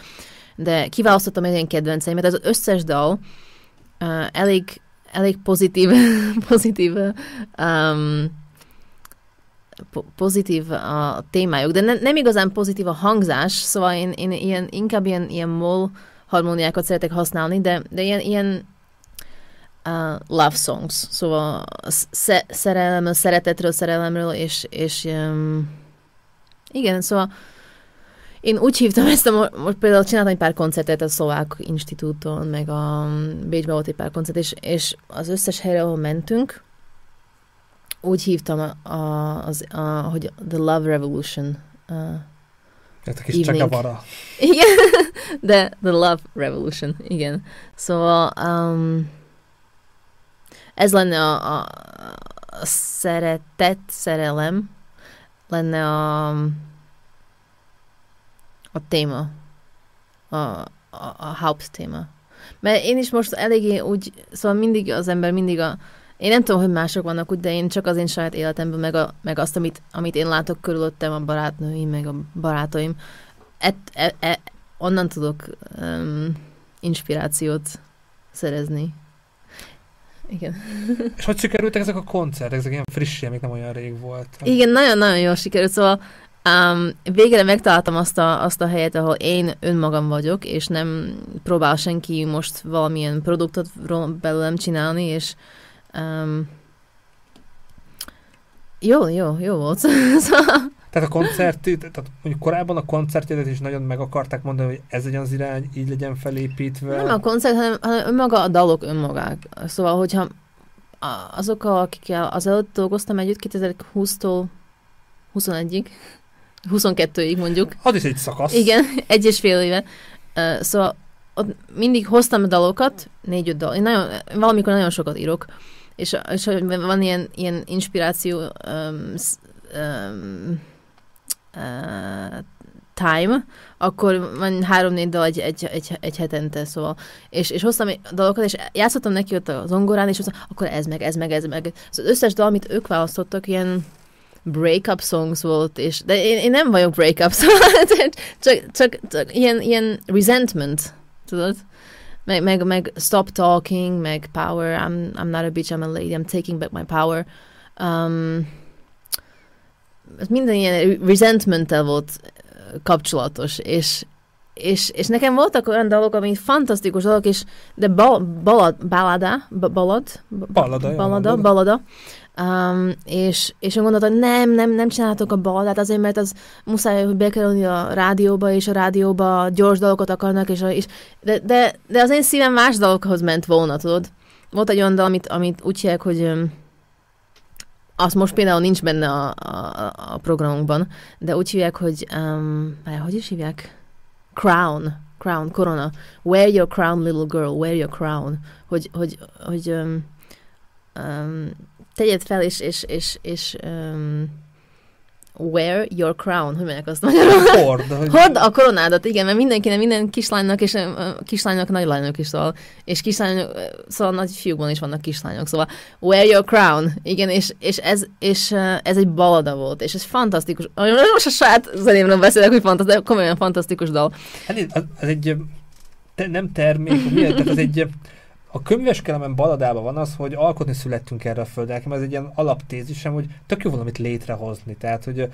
de kiválasztottam egy ilyen kedvenceimet, az összes dal uh, elég, elég pozitív, [LAUGHS] pozitív um, pozitív a témájuk, de ne, nem igazán pozitív a hangzás, szóval én, én ilyen, inkább ilyen, ilyen moll harmóniákat szeretek használni, de, de ilyen, ilyen uh, love songs, szóval sze, szerelemről, szeretetről, szerelemről, és, és um, igen, szóval én úgy hívtam ezt, a, most például csináltam egy pár koncertet a Szlovák Institúton, meg a Bécsbe volt egy pár koncert, és, és az összes helyre, ahol mentünk, úgy hívtam, a, a, az, a, hogy The Love Revolution. Uh, ez a kis csakavara. [LAUGHS] Igen, de The Love Revolution, igen. Szóval um, ez lenne a, a, a szeretet, szerelem, lenne a, a téma, a, a, a haupttéma. Mert én is most eléggé úgy, szóval mindig az ember mindig a, én nem tudom, hogy mások vannak úgy, de én csak az én saját életemben, meg, a, meg azt, amit, amit én látok körülöttem, a barátnőim, meg a barátaim, et, e, e, onnan tudok um, inspirációt szerezni. Igen. És hogy sikerültek ezek a koncertek? Ezek ilyen friss, még nem olyan rég volt. Igen, nagyon-nagyon jól sikerült, szóval um, végre megtaláltam azt a, azt a helyet, ahol én önmagam vagyok, és nem próbál senki most valamilyen produktot belőlem csinálni, és Um, jó, jó, jó volt. [LAUGHS] tehát a koncert, tehát mondjuk korábban a koncertjedet is nagyon meg akarták mondani, hogy ez legyen az irány, így legyen felépítve. Nem a koncert, hanem, hanem önmaga a dalok önmagák. Szóval, hogyha azokkal, akikkel az előtt dolgoztam együtt 2020-tól 21-ig, 22-ig mondjuk. Az is egy szakasz. Igen, [LAUGHS] egy és fél éve. Szóval ott mindig hoztam a dalokat, négy-öt dal. Én nagyon, valamikor nagyon sokat írok, és, és van ilyen, ilyen inspiráció um, um, uh, time, akkor van három-négy dal egy, egy, egy, egy hetente, szóval. És, és hoztam dalokat, és játszottam neki ott a zongorán, és mondtam, akkor ez meg, ez meg, ez meg. Szóval az összes dal, amit ők választottak, ilyen breakup songs volt, és, de én, én nem vagyok breakup, [LAUGHS] szóval csak, csak, csak ilyen, ilyen resentment, tudod? meg, meg, meg stop talking, meg power, I'm, I'm not a bitch, I'm a lady, I'm taking back my power. Um, ez minden ilyen resentment volt kapcsolatos, és, és, és nekem voltak olyan dalok, ami fantasztikus dalok, és de bal, balad, balada, ba- balad, ba- Balada, balada, balada. Um, és, és én gondoltam, nem, nem, nem csináltok a baladát azért, mert az muszáj, hogy bekerülni a rádióba, és a rádióba gyors dalokat akarnak, és, a, és de, de, de az én szívem más dalokhoz ment volna, tudod. Volt egy olyan dal, amit, amit úgy hívják, hogy um, az most például nincs benne a, a, a programunkban, de úgy hívják, hogy um, hogy is hívják? Crown. Crown, korona. Wear your crown, little girl, wear your crown. Hogy, hogy, hogy um, um, tegyed fel, és, és, és, és um, wear your crown. Hogy mondják azt magyarul? Hord. Hogy... Hord a koronádat, igen, mert mindenkinek, minden kislánynak, és kislánynak nagy lányok is, szóval, és kislányok, szóval nagy fiúkban is vannak kislányok, szóval wear your crown, igen, és, és, ez, és ez egy balada volt, és ez fantasztikus, most a saját zenémről beszélek, hogy fantasztikus, komolyan fantasztikus dal. Hát ez, az egy te, nem termék, mi, tehát ez egy a könyveskelemen baladában van az, hogy alkotni születtünk erre a földre. Nekem ez egy ilyen alaptézisem, hogy tök jó valamit létrehozni. Tehát, hogy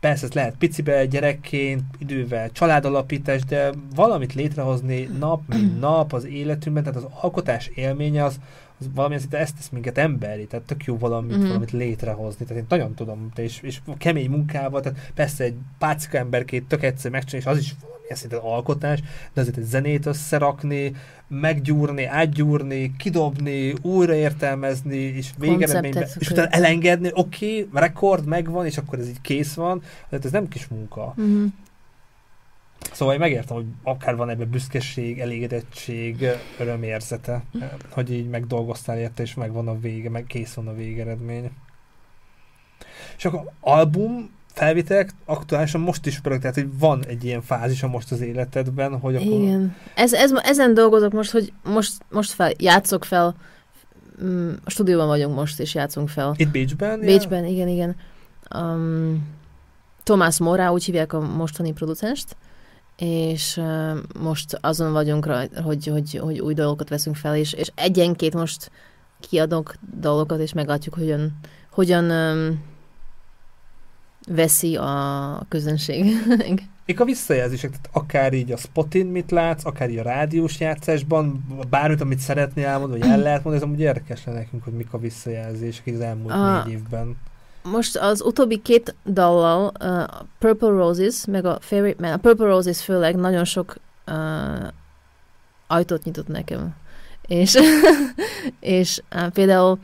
persze ez lehet picibe, gyerekként, idővel, családalapítás, de valamit létrehozni nap, mint [CLEARS THROAT] nap az életünkben, tehát az alkotás élménye az, az valamilyen szinte ezt tesz minket emberi, tehát tök jó valamit, Mhm. valamit létrehozni. Tehát én nagyon tudom, és, és kemény munkával, tehát persze egy pácika emberként tök egyszer megcsinálni, és az is valamilyen szinten alkotás, de azért egy zenét összerakni, meggyúrni, átgyúrni, kidobni, újraértelmezni, és végeredményben, és utána elengedni, oké, okay, rekord megvan, és akkor ez így kész van, tehát ez nem kis munka. Mm-hmm. Szóval én megértem, hogy akár van ebben büszkeség, elégedettség, örömérzete, hogy így megdolgoztál érte, és megvan a vége, meg kész van a végeredmény. És akkor album felvételek aktuálisan most is pörög, tehát hogy van egy ilyen fázisa most az életedben, hogy akkor... Igen. Ez, ez, ezen dolgozok most, hogy most, most fel, játszok fel, mm, a stúdióban vagyunk most, és játszunk fel. Itt Bécsben? Bécsben, igen, igen. Um, Tomás Morá, úgy hívják a mostani producenst, és uh, most azon vagyunk, rá, hogy, hogy, hogy új dolgokat veszünk fel, és, és egyenként most kiadok dolgokat, és meglátjuk, hogyan, hogyan um, veszi a közönség. [LAUGHS] Mik a visszajelzések? Tehát akár így a spotin mit látsz, akár így a rádiós játszásban, bármit, amit szeretnél elmondani, vagy el lehet mondani, ez amúgy érdekes lenne nekünk, hogy mik a visszajelzések az elmúlt A- négy évben. Most az utóbbi két dallal, uh, Purple Roses, meg a Favorite Man, a Purple Roses főleg nagyon sok uh, ajtót nyitott nekem. És, [LAUGHS] és uh, például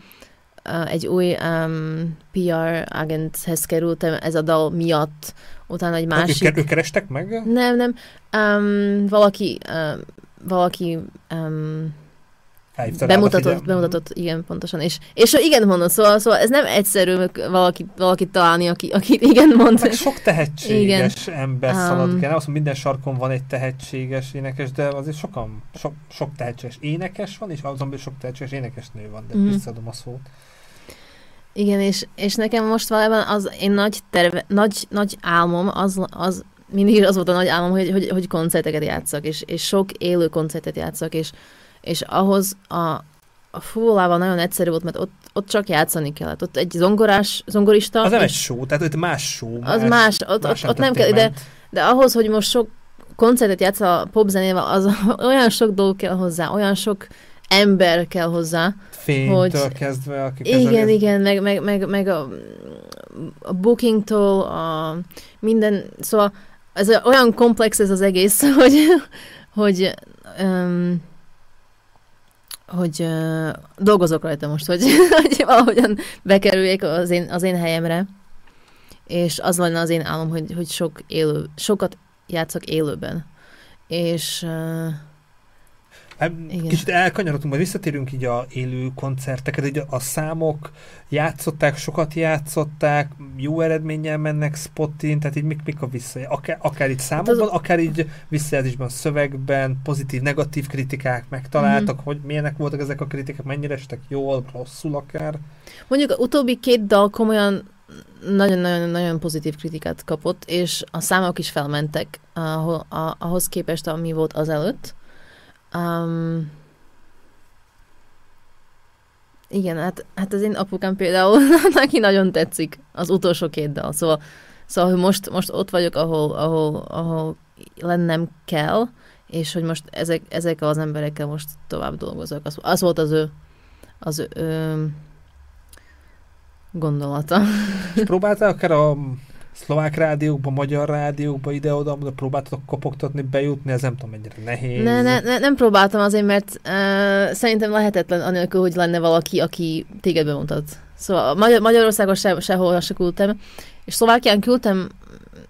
egy új um, PR agenthez kerültem ez a dal miatt, utána egy Másik... másik... Ők, kerestek meg? Nem, nem. Um, valaki, um, valaki um, bemutatott, bemutatott, igen, pontosan. És, és igen mondod, szóval, szóval ez nem egyszerű valaki, valakit találni, aki, aki igen mond. Meg sok tehetséges igen. ember Um, szalad kell. Nem azt minden sarkon van egy tehetséges énekes, de azért sokan, sok, sok tehetséges énekes van, és azon belül sok tehetséges énekesnő van, de mm. visszaadom a szót. Igen, és, és nekem most valójában az én nagy, terve, nagy, nagy álmom, az, az mindig az volt a nagy álmom, hogy, hogy, hogy koncerteket játszak, és, és sok élő koncertet játszak, és, és ahhoz a, a fúvolában nagyon egyszerű volt, mert ott, ott csak játszani kellett. Ott egy zongorás, zongorista... Az nem egy show, tehát ott más show. Az más, ott, ott, ott nem kell, de, de ahhoz, hogy most sok koncertet játsz a popzenével, az [LAUGHS] olyan sok dolog kell hozzá, olyan sok ember kell hozzá. Fénytől hogy- kezdve, akik Igen, ezzel- igen, meg, meg, meg, meg a, a bookingtól, a minden, szóval ez olyan komplex ez az egész, [LAUGHS] hogy, hogy, um, hogy uh, dolgozok rajta most, hogy, [LAUGHS] hogy valahogyan bekerüljék az én, az én helyemre, és az lenne az én álom, hogy, hogy sok élő, sokat játszok élőben. És uh, Hát, Igen. kicsit elkanyarodtunk, majd visszatérünk így a élő koncerteket, így a, számok játszották, sokat játszották, jó eredménnyel mennek spotin, tehát így mik, mik a visszajelzések, akár, akár így számokban, Hát az- akár így visszajelzésben, szövegben, pozitív, negatív kritikák megtaláltak, Mhm. hogy milyenek voltak ezek a kritikák, mennyire estek jól, rosszul akár. Mondjuk utóbbi két dal komolyan nagyon-nagyon-nagyon pozitív kritikát kapott, és a számok is felmentek ahhoz képest, ami volt azelőtt. Um, igen, hát, hát az én apukám például, [LAUGHS] neki nagyon tetszik az utolsó két dal, szóval, szóval hogy most, most ott vagyok, ahol, ahol, ahol lennem kell, és hogy most ezek, ezekkel az emberekkel most tovább dolgozok. Az, az volt az ő, az ő, ő gondolata. És próbáltál akár a szlovák rádiókba, magyar rádiókba, ide-oda, de próbáltatok kopogtatni, bejutni, ez nem tudom, mennyire nehéz. Ne, ne, ne, nem próbáltam azért, mert uh, szerintem lehetetlen anélkül, hogy lenne valaki, aki téged bemutat. Szóval Magyar, Magyarországon se, sehol se küldtem, és Szlovákián küldtem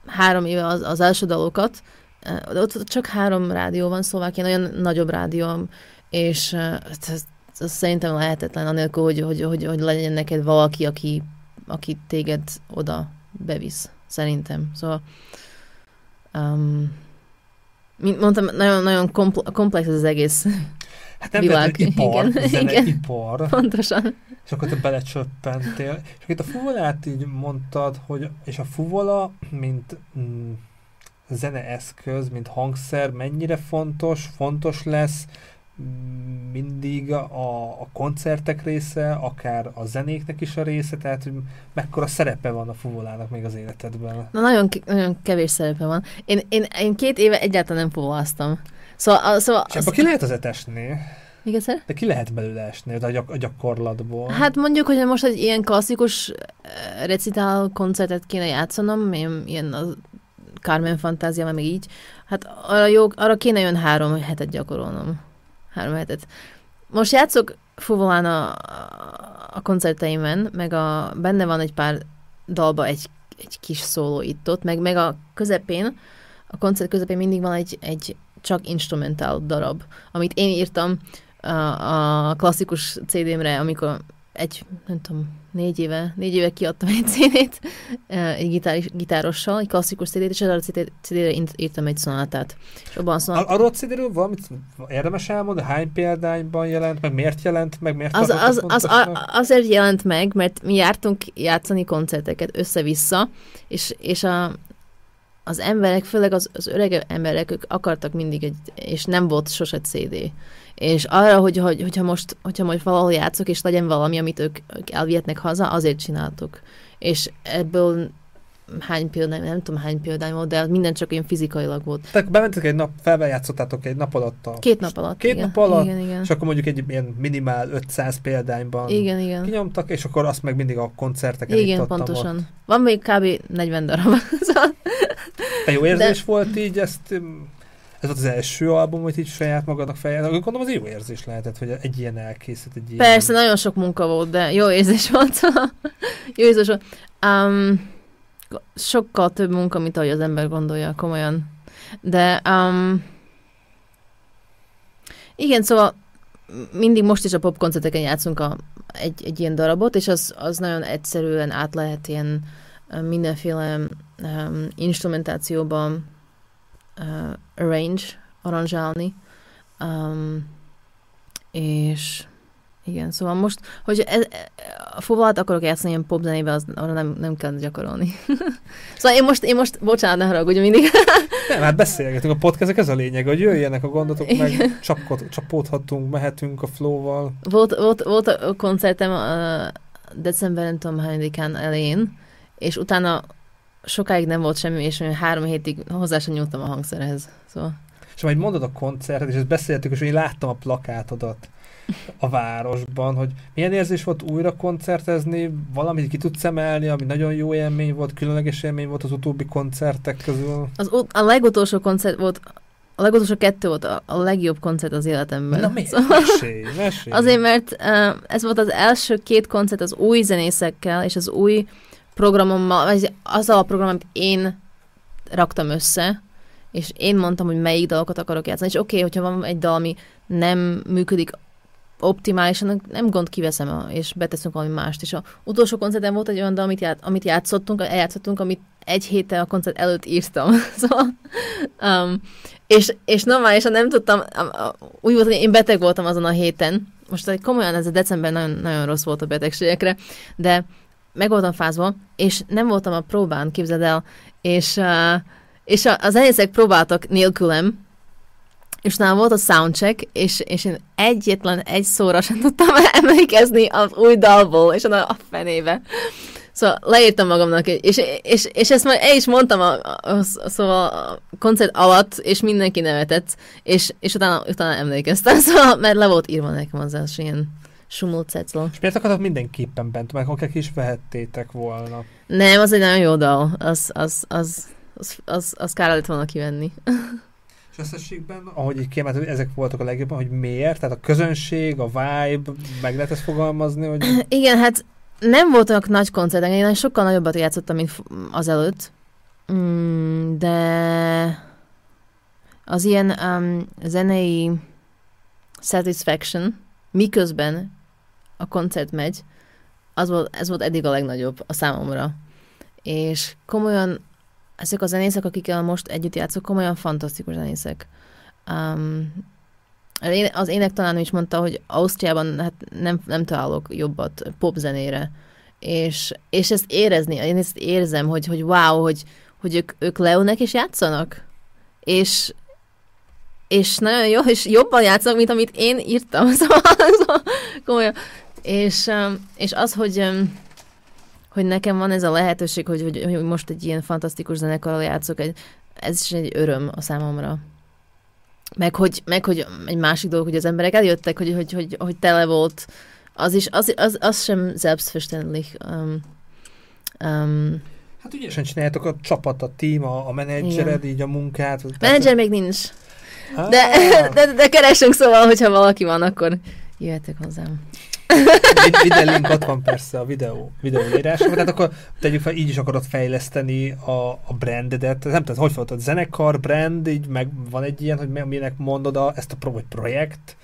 három éve az, az első dalokat, de ott csak három rádió van Szlovákián, olyan nagyobb rádió, és ez, ez szerintem lehetetlen anélkül, hogy, hogy, hogy, hogy legyen neked valaki, aki, aki téged oda bevisz szerintem. Szóval, um, mint mondtam, nagyon, nagyon komplex az egész Hát nem világ. ipar, igen, igen. ipar. Pontosan. És akkor te belecsöppentél. És akkor itt a fuvolát így mondtad, hogy és a fuvola, mint mm, zeneeszköz, mint hangszer, mennyire fontos, fontos lesz, mindig a, a koncertek része, akár a zenéknek is a része, tehát hogy mekkora szerepe van a fuvolának még az életedben? Na nagyon, nagyon kevés szerepe van. Én, én, én két éve egyáltalán nem fuvoláztam. Szóval, szóval És az... ki lehet az esni? Még egyszer? De ki lehet belőle esni a, gyak, a gyakorlatból? Hát mondjuk, hogy most egy ilyen klasszikus eh, recitál koncertet kéne játszanom, ilyen, ilyen a Carmen Fantázia, meg így, hát arra, jó, arra kéne jön három hetet gyakorolnom három hetet. Most játszok fuvolán a, a koncerteimen, meg a, benne van egy pár dalba egy, egy kis szóló itt-ott, meg, meg a közepén, a koncert közepén mindig van egy, egy csak instrumentál darab, amit én írtam a, a klasszikus CD-mre, amikor egy, nem tudom, négy éve, négy éve kiadtam egy CD-t, egy gitár, gitárossal, egy klasszikus CD-t, és arra a CD-re írtam egy szonátát. És abban a szonátát... Arról a CD-ről valamit érdemes elmondani? Hány példányban jelent meg? Miért jelent meg? Miért az, az, az, az, azért jelent meg, mert mi jártunk játszani koncerteket össze-vissza, és, és a, az emberek, főleg az, az öreg emberek, ők akartak mindig egy, és nem volt sose CD. És arra, hogy, hogy, hogyha, most, hogyha most valahol játszok, és legyen valami, amit ők, ők elvihetnek haza, azért csináltuk. És ebből hány példány, nem tudom hány példány volt, de minden csak ilyen fizikailag volt. Tehát bementek egy nap, felbejátszottátok egy nap alatt a... Két nap alatt, Két igen. nap alatt, igen, igen. és akkor mondjuk egy ilyen minimál 500 példányban igen, igen. kinyomtak, és akkor azt meg mindig a koncerteken Igen, pontosan. Ott. Van még kb. 40 darab. Szóval- [LAUGHS] Te jó érzés de... volt így ezt ez volt az első album, hogy így saját magadnak feljel. Gondolom az jó érzés lehetett, hogy egy ilyen elkészült. Egy ilyen... Persze, nagyon sok munka volt, de jó érzés volt. [LAUGHS] jó érzés volt. Um, sokkal több munka, mint ahogy az ember gondolja, komolyan. De um, igen, szóval mindig most is a popkoncerteken játszunk a, egy, egy ilyen darabot, és az, az nagyon egyszerűen át lehet ilyen mindenféle um, instrumentációban uh, arrange, aranzsálni. Um, és igen, szóval most, hogy ez, a fuvalat akarok játszani ilyen popzenébe, az arra nem, nem kell gyakorolni. [LAUGHS] szóval én most, én most, bocsánat, ne haragudj mindig. [LAUGHS] nem, hát beszélgetünk, a podcastek ez a lényeg, hogy jöjjenek a gondotok, Igen. meg csapkod, csapódhatunk, mehetünk a flow-val. Volt, volt, volt a koncertem uh, december, nem tudom hányadikán elején, és utána sokáig nem volt semmi, és három hétig hozzá sem nyúltam a hangszerhez. Szóval. És majd mondod a koncertet, és ezt beszéltük, és én láttam a plakátodat a városban, hogy milyen érzés volt újra koncertezni, valamit ki tudsz emelni, ami nagyon jó élmény volt, különleges élmény volt az utóbbi koncertek közül? Az, a legutolsó koncert volt, a legutolsó kettő volt a, a legjobb koncert az életemben. Na miért? Szóval, mesélj, mesélj. [LAUGHS] Azért, mert uh, ez volt az első két koncert az új zenészekkel, és az új programommal, azzal a program, amit én raktam össze, és én mondtam, hogy melyik dalokat akarok játszani, és oké, okay, hogyha van egy dal, ami nem működik optimálisan, nem gond, kiveszem, és beteszünk valami mást. És a utolsó koncerten volt egy olyan dal, amit, ját, amit játszottunk, eljátszottunk, amit egy héttel a koncert előtt írtam. [LAUGHS] szóval, um, és, és normálisan nem tudtam, úgy volt, hogy én beteg voltam azon a héten. Most komolyan ez a december nagyon, nagyon rossz volt a betegségekre, de meg voltam fázva, és nem voltam a próbán, képzeld el, és, uh, és a, a zenészek próbáltak nélkülem, és nálam volt a soundcheck, és, és én egyetlen egy szóra sem tudtam [LAUGHS] emlékezni az új dalból, és a fenébe. Szóval leírtam magamnak, és, és, és ezt már el is mondtam a, a, a, szóval a koncert alatt, és mindenki nevetett, és, és utána, utána emlékeztem, [LAUGHS] szóval, mert le volt írva nekem az első ilyen sumult cecla. És miért akartad mindenképpen bent, mert akár is vehettétek volna? Nem, az egy nagyon jó dal, az, az, az, az, az, az kár lett volna kivenni. És összességben, ahogy így kiemelt, hogy ezek voltak a legjobban, hogy miért? Tehát a közönség, a vibe, meg lehet ezt fogalmazni, hogy... [CLEARS THROAT] Igen, hát nem voltak nagy koncertek, én sokkal nagyobbat játszottam, mint az előtt, mm, de az ilyen um, zenei satisfaction, miközben a koncert megy, az volt, ez volt eddig a legnagyobb a számomra. És komolyan ezek a zenészek, akikkel most együtt játszok, komolyan fantasztikus zenészek. Um, az énektanárnő is mondta, hogy Ausztriában hát nem, nem találok jobbat popzenére. És, és ezt érezni, én ezt érzem, hogy, hogy wow, hogy, hogy ők, ők Leónek is játszanak. És, és nagyon jó, és jobban játszanak, mint amit én írtam. [LAUGHS] Szóval, szóval komolyan. És, és az, hogy hogy nekem van ez a lehetőség, hogy, hogy, hogy most egy ilyen fantasztikus zenekarral játszok, egy, ez is egy öröm a számomra. Meg hogy, meg hogy egy másik dolog, hogy az emberek eljöttek, hogy, hogy, hogy, hogy tele volt, az is, az, az, az sem selbstverständlich. Um, um, hát ügyesen csináljátok a csapat, a tím, a, a menedzsered, így a munkát. Menedzser még nincs. Ah. De, de, de keresünk szóval, hogyha valaki van, akkor jöhetek hozzám. Minden link ott van persze a videó, videó írásban, tehát akkor tegyük fel, így is akarod fejleszteni a, a brandedet, nem tudom, hogy fogod, zenekar, brand, így meg van egy ilyen, hogy minek mondod a, ezt a pro, vagy projekt?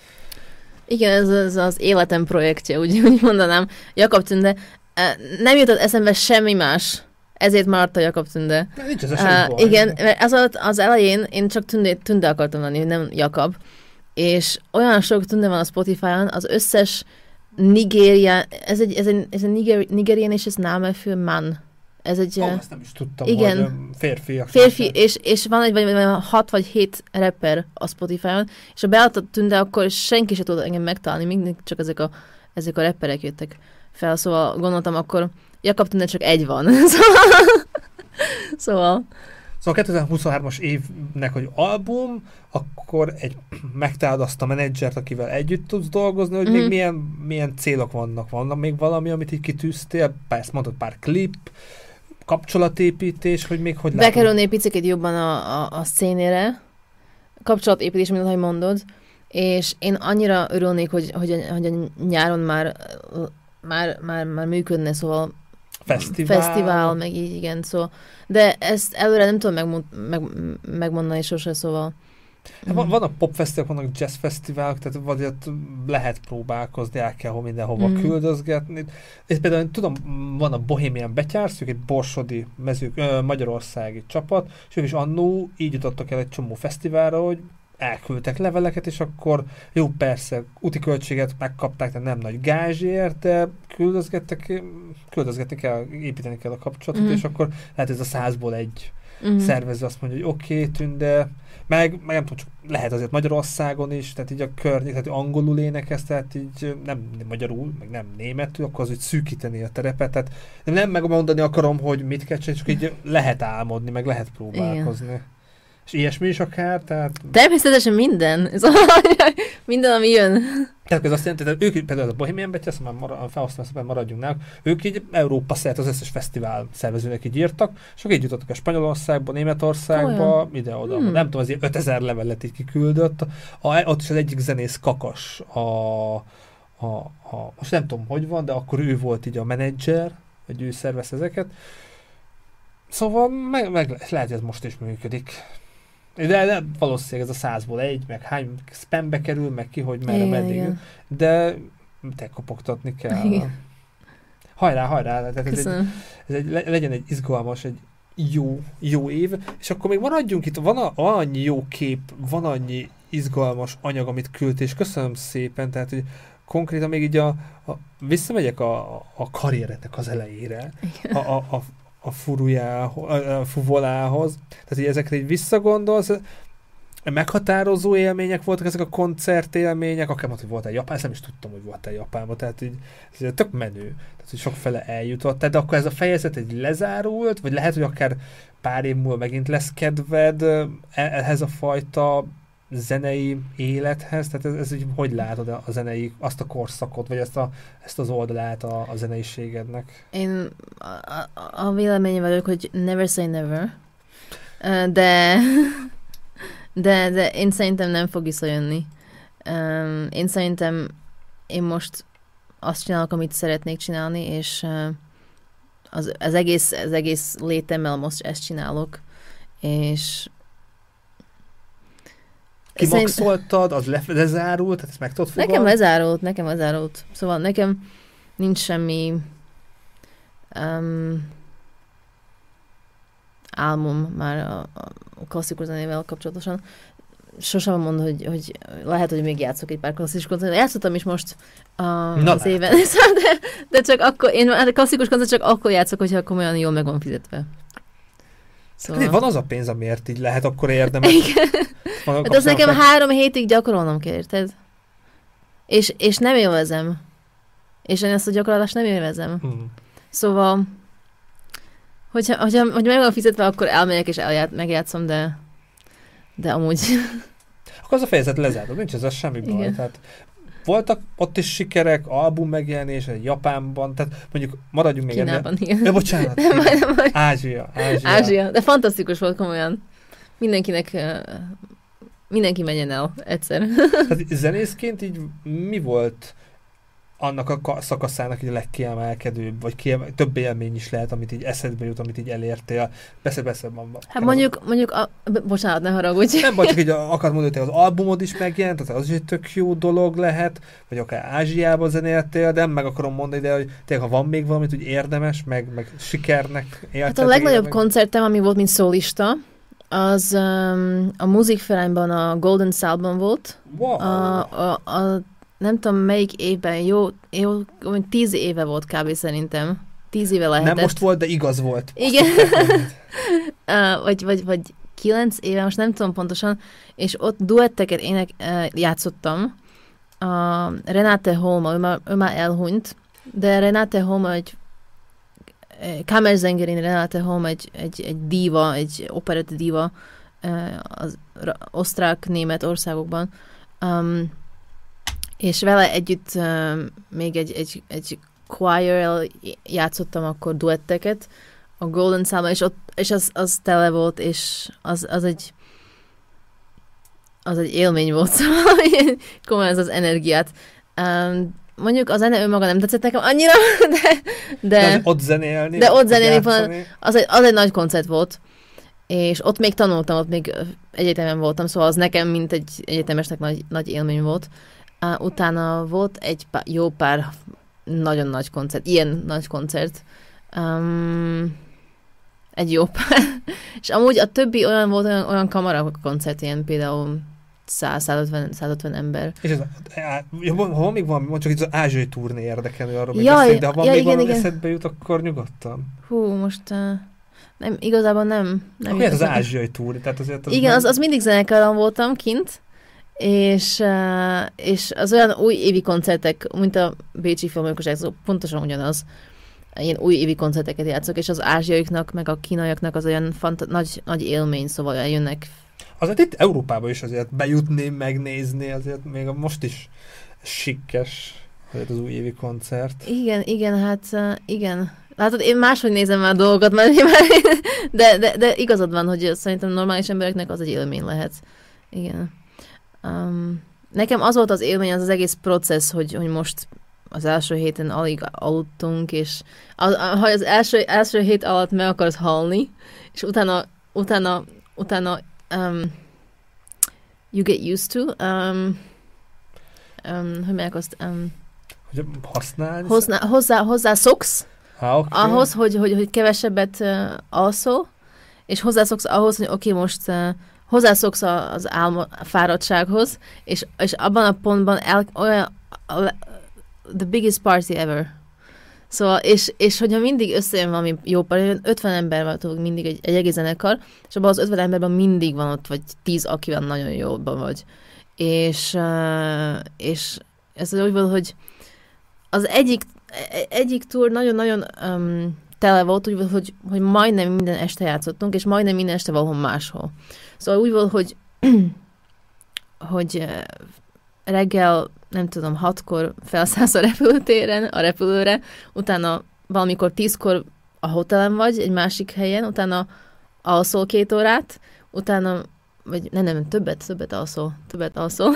Igen, ez, ez az életem projektje, úgy, úgy mondanám. Jakab Tünde, nem jutott eszembe semmi más, ezért maradt a Jakab Tünde. Nincs ez a uh, Igen, mert az, az elején én csak Tünde, tünde akartam lenni, nem Jakab. És olyan sok Tünde van a Spotify-on, az összes Nigéria, ez egy, ez egy, ez egy niger, nigerianisches Name für Mann. Ez egy... Oh, ezt nem is tudtam, igen, hogy férfi. Férfi, és, és van egy vagy, vagy, hat vagy hét rapper a Spotify-on, és ha beadtad tünde, akkor senki se tud engem megtalálni, mindig csak ezek a, ezek a rapperek jöttek fel, szóval gondoltam akkor, Jakab tünde csak egy van. [LAUGHS] szóval, szóval Szóval 2023-as évnek, hogy album, akkor egy [CLEARS THROAT] megtalálod azt a menedzsert, akivel együtt tudsz dolgozni, hogy mm. még mhm. milyen, milyen célok vannak. Vannak még valami, amit így kitűztél? Persze mondod pár klip, kapcsolatépítés, hogy még hogy Bekerülnél picit jobban a, a, a szénére, kapcsolatépítés, mint ahogy mondod, és én annyira örülnék, hogy, hogy, hogy a nyáron már, már, már, már működne, szóval Fesztivál. Fesztivál, meg így, igen, szóval. De ezt előre nem tudom megmond, meg, megmondani sose, szóval. Hát van, vannak popfesztiválok, vannak jazzfesztiválok, tehát vagy ott lehet próbálkozni, el kell mindenhova mm. küldözgetni. És például tudom, van a Bohemian Betyársz, egy borsodi mezők, ö, magyarországi csapat, és ők is annó így jutottak el egy csomó fesztiválra, hogy elküldtek leveleket, és akkor jó, persze, úti költséget megkapták, de nem nagy gázsért, de küldözgettek, küldözgetni kell, építeni kell a kapcsolatot, mm. és akkor lehet ez a százból egy mm. szervező azt mondja, hogy oké, okay, tünde, meg, meg nem tudom, csak lehet azért Magyarországon is, tehát így a környék, tehát angolul énekez, tehát így nem magyarul, meg nem németül, akkor az úgy szűkíteni a terepet, tehát nem megmondani akarom, hogy mit kell csinálni, csak így lehet álmodni, meg lehet próbálkozni. Igen. És ilyesmi is akár, tehát... Természetesen minden. [LAUGHS] minden, ami jön. Tehát ez azt jelenti, hogy ők például a Bohemian Betty, azt már marad, felhasználom, maradjunk náluk, ők így Európa szert az összes fesztivál szervezőnek így írtak, és akkor így jutottak a Spanyolországba, Németországba, ide-oda. Hmm. Nem tudom, azért 5000 levelet így kiküldött. A, ott is az egyik zenész kakas a, a, a, most nem tudom, hogy van, de akkor ő volt így a menedzser, vagy ő szervez ezeket. Szóval meg, meg lehet, hogy ez most is működik. De, de valószínűleg ez a százból egy, meg hány spambe kerül, meg ki, hogy merre, meddig. Igen. De te kopogtatni kell. Igen. Hajrá, hajrá! Tehát ez egy, ez egy, legyen egy izgalmas, egy jó, jó év, és akkor még maradjunk itt, van, a, annyi jó kép, van annyi izgalmas anyag, amit küldtél, és köszönöm szépen, tehát, hogy konkrétan még így a, a visszamegyek a, a karrieretnek az elejére, a, a, a, a furujához, a fuvolához, tehát hogy ezekre így visszagondolsz, meghatározó élmények voltak ezek a koncertélmények, akár mondta, hogy volt egy Japán, nem is tudtam, hogy volt egy Japánban, tehát így, ez tök menő, tehát hogy sokfele eljutott, tehát akkor ez a fejezet egy lezárult, vagy lehet, hogy akár pár év múlva megint lesz kedved e- ehhez a fajta zenei élethez, tehát ez, ez így hogy látod a zenei, azt a korszakot, vagy ezt, a, ezt az oldalát a, a zeneiségednek? Én a, a, véleményem vagyok, hogy never say never, de de, de én szerintem nem fog visszajönni. Én szerintem én most azt csinálok, amit szeretnék csinálni, és az, az, egész, az egész létemmel most ezt csinálok, és Kimaxoltad, az le, lezárult, tehát ezt meg tudod fogad? Nekem lezárult, nekem lezárult. Szóval nekem nincs semmi um, álmom már a, a klasszikus zenével kapcsolatosan. Sosem mond, hogy, hogy lehet, hogy még játszok egy pár klasszikus koncertet. Játszottam is most a, Na az éven, [LAUGHS] de, de csak akkor, én a klasszikus koncert csak akkor játszok, hogyha komolyan jól meg van fizetve. Szóval... Van az a pénz, amiért így lehet akkor érdemes. Igen. Hát az nekem három hétig gyakorolnom kell, érted? És, és nem élvezem. És én ezt a gyakorlást nem élvezem. Hmm. Szóval Hogyha, hogyha, hogyha meg van fizetve, akkor elmegyek és elját, megjátszom, de, de amúgy... [LAUGHS] Akkor az a fejezet lezárod, nincs ez semmi baj. Igen. Tehát voltak ott is sikerek, album megjelenés, Japánban, tehát mondjuk maradjunk még Kínában, ennél. igen. Ja, bocsánat. [LAUGHS] nem, nem, nem. Ázsia, Ázsia. Ázsia, de fantasztikus volt komolyan. Mindenkinek, mindenki menjen el egyszer. tehát [LAUGHS] [LAUGHS] zenészként így mi volt annak a szakaszának így a legkiemelkedőbb, vagy kiemel, több élmény is lehet, amit így eszedbe jut, amit így elértél. Persze, persze, van. Hát mondjuk, az... mondjuk, a, bocsánat, ne haragudj. Nem baj, csak így [LAUGHS] akar mondani, hogy az albumod is megjelent, tehát az is egy tök jó dolog lehet, vagy akár Ázsiában zenéltél, de nem meg akarom mondani, de hogy tényleg, ha van még valamit, hogy érdemes, meg, meg sikernek élted. Hát a legnagyobb meg... koncertem, ami volt, mint szólista, az um, a muzikferányban a Golden Salban volt. Wow. A, a, a nem tudom melyik évben, jó, jó tíz éve volt kb. szerintem. Tíz éve lehetett. Nem most volt, de igaz volt. Igen. uh, [LAUGHS] vagy, vagy, vagy kilenc éve, most nem tudom pontosan, és ott duetteket ének uh, játszottam. A Renate Holma, ő már, ő már elhunyt, de Renate Holma egy Kamerzengerin Renate Holma egy, egy, egy diva, egy operett diva az osztrák-német országokban. Um, és vele együtt uh, még egy, egy, egy choir játszottam akkor duetteket a Golden Salma, és, ott, és az, az tele volt, és az, az egy az egy élmény volt, szóval [LAUGHS] komolyan ez az energiát. Um, mondjuk a zene önmaga nem tetszett nekem annyira, [LAUGHS] de... De, de ott zenélni? De ott zenélni, van, az, egy, az egy nagy koncert volt. És ott még tanultam, ott még egyetemen voltam, szóval az nekem, mint egy egyetemesnek nagy, nagy élmény volt. Utána volt egy pár, jó pár nagyon nagy koncert, ilyen nagy koncert. Um, egy jó pár. [LAUGHS] És amúgy a többi olyan volt, olyan, olyan kamara koncert, ilyen például 100-150 ember. És ez, ha van még valami, csak itt az ázsiai turné érdekelő, arról még beszél, de ha van ja, még igen, valami igen. eszedbe jut, akkor nyugodtan. Hú, most uh, nem, igazából nem. nem akkor ez az ázsiai turné, tehát azért az Igen, nem... az, az mindig zenekaron voltam kint, és, uh, és az olyan új évi koncertek, mint a Bécsi Filmolykosság, pontosan ugyanaz, ilyen új évi koncerteket játszok, és az ázsiaiknak, meg a kínaiaknak az olyan fant- nagy, nagy élmény, szóval eljönnek. Azért itt Európába is azért bejutni, megnézni, azért még most is sikkes azért az új évi koncert. Igen, igen, hát igen. Látod, én máshogy nézem már a dolgokat, mert én már, [LAUGHS] de, de, de igazad van, hogy szerintem normális embereknek az egy élmény lehet. Igen. Um, nekem az volt az élmény, az az egész processz, hogy, hogy most az első héten alig aludtunk, és az, ha az első, első hét alatt meg akarsz halni, és utána, utána, utána um, you get used to, um, um, hogy meg azt, um, hogy használni? Hozzá, hozzá, hozzá szoksz, ah, okay. ahhoz, hogy, hogy, hogy kevesebbet uh, alszol, és hozzászoksz ahhoz, hogy oké, okay, most uh, hozzászoksz az álma, a fáradtsághoz, és, és abban a pontban el, olyan, the biggest party ever. Szóval, és, és hogyha mindig összejön valami jó pár, 50 ember van mindig egy, egy egész zenekar, és abban az 50 emberben mindig van ott, vagy 10, akivel nagyon jóban vagy. És, uh, és ez úgy volt, hogy az egyik, e, egyik túr nagyon-nagyon um, tele volt, úgy volt, hogy, hogy majdnem minden este játszottunk, és majdnem minden este valahol máshol. Szóval úgy volt, hogy [CLEARS THROAT] hogy reggel, nem tudom, hatkor felszállsz a repülőtéren, a repülőre, utána valamikor tízkor a hotelen vagy, egy másik helyen, utána alszol két órát, utána vagy nem, nem, többet, többet alszol, többet alszol.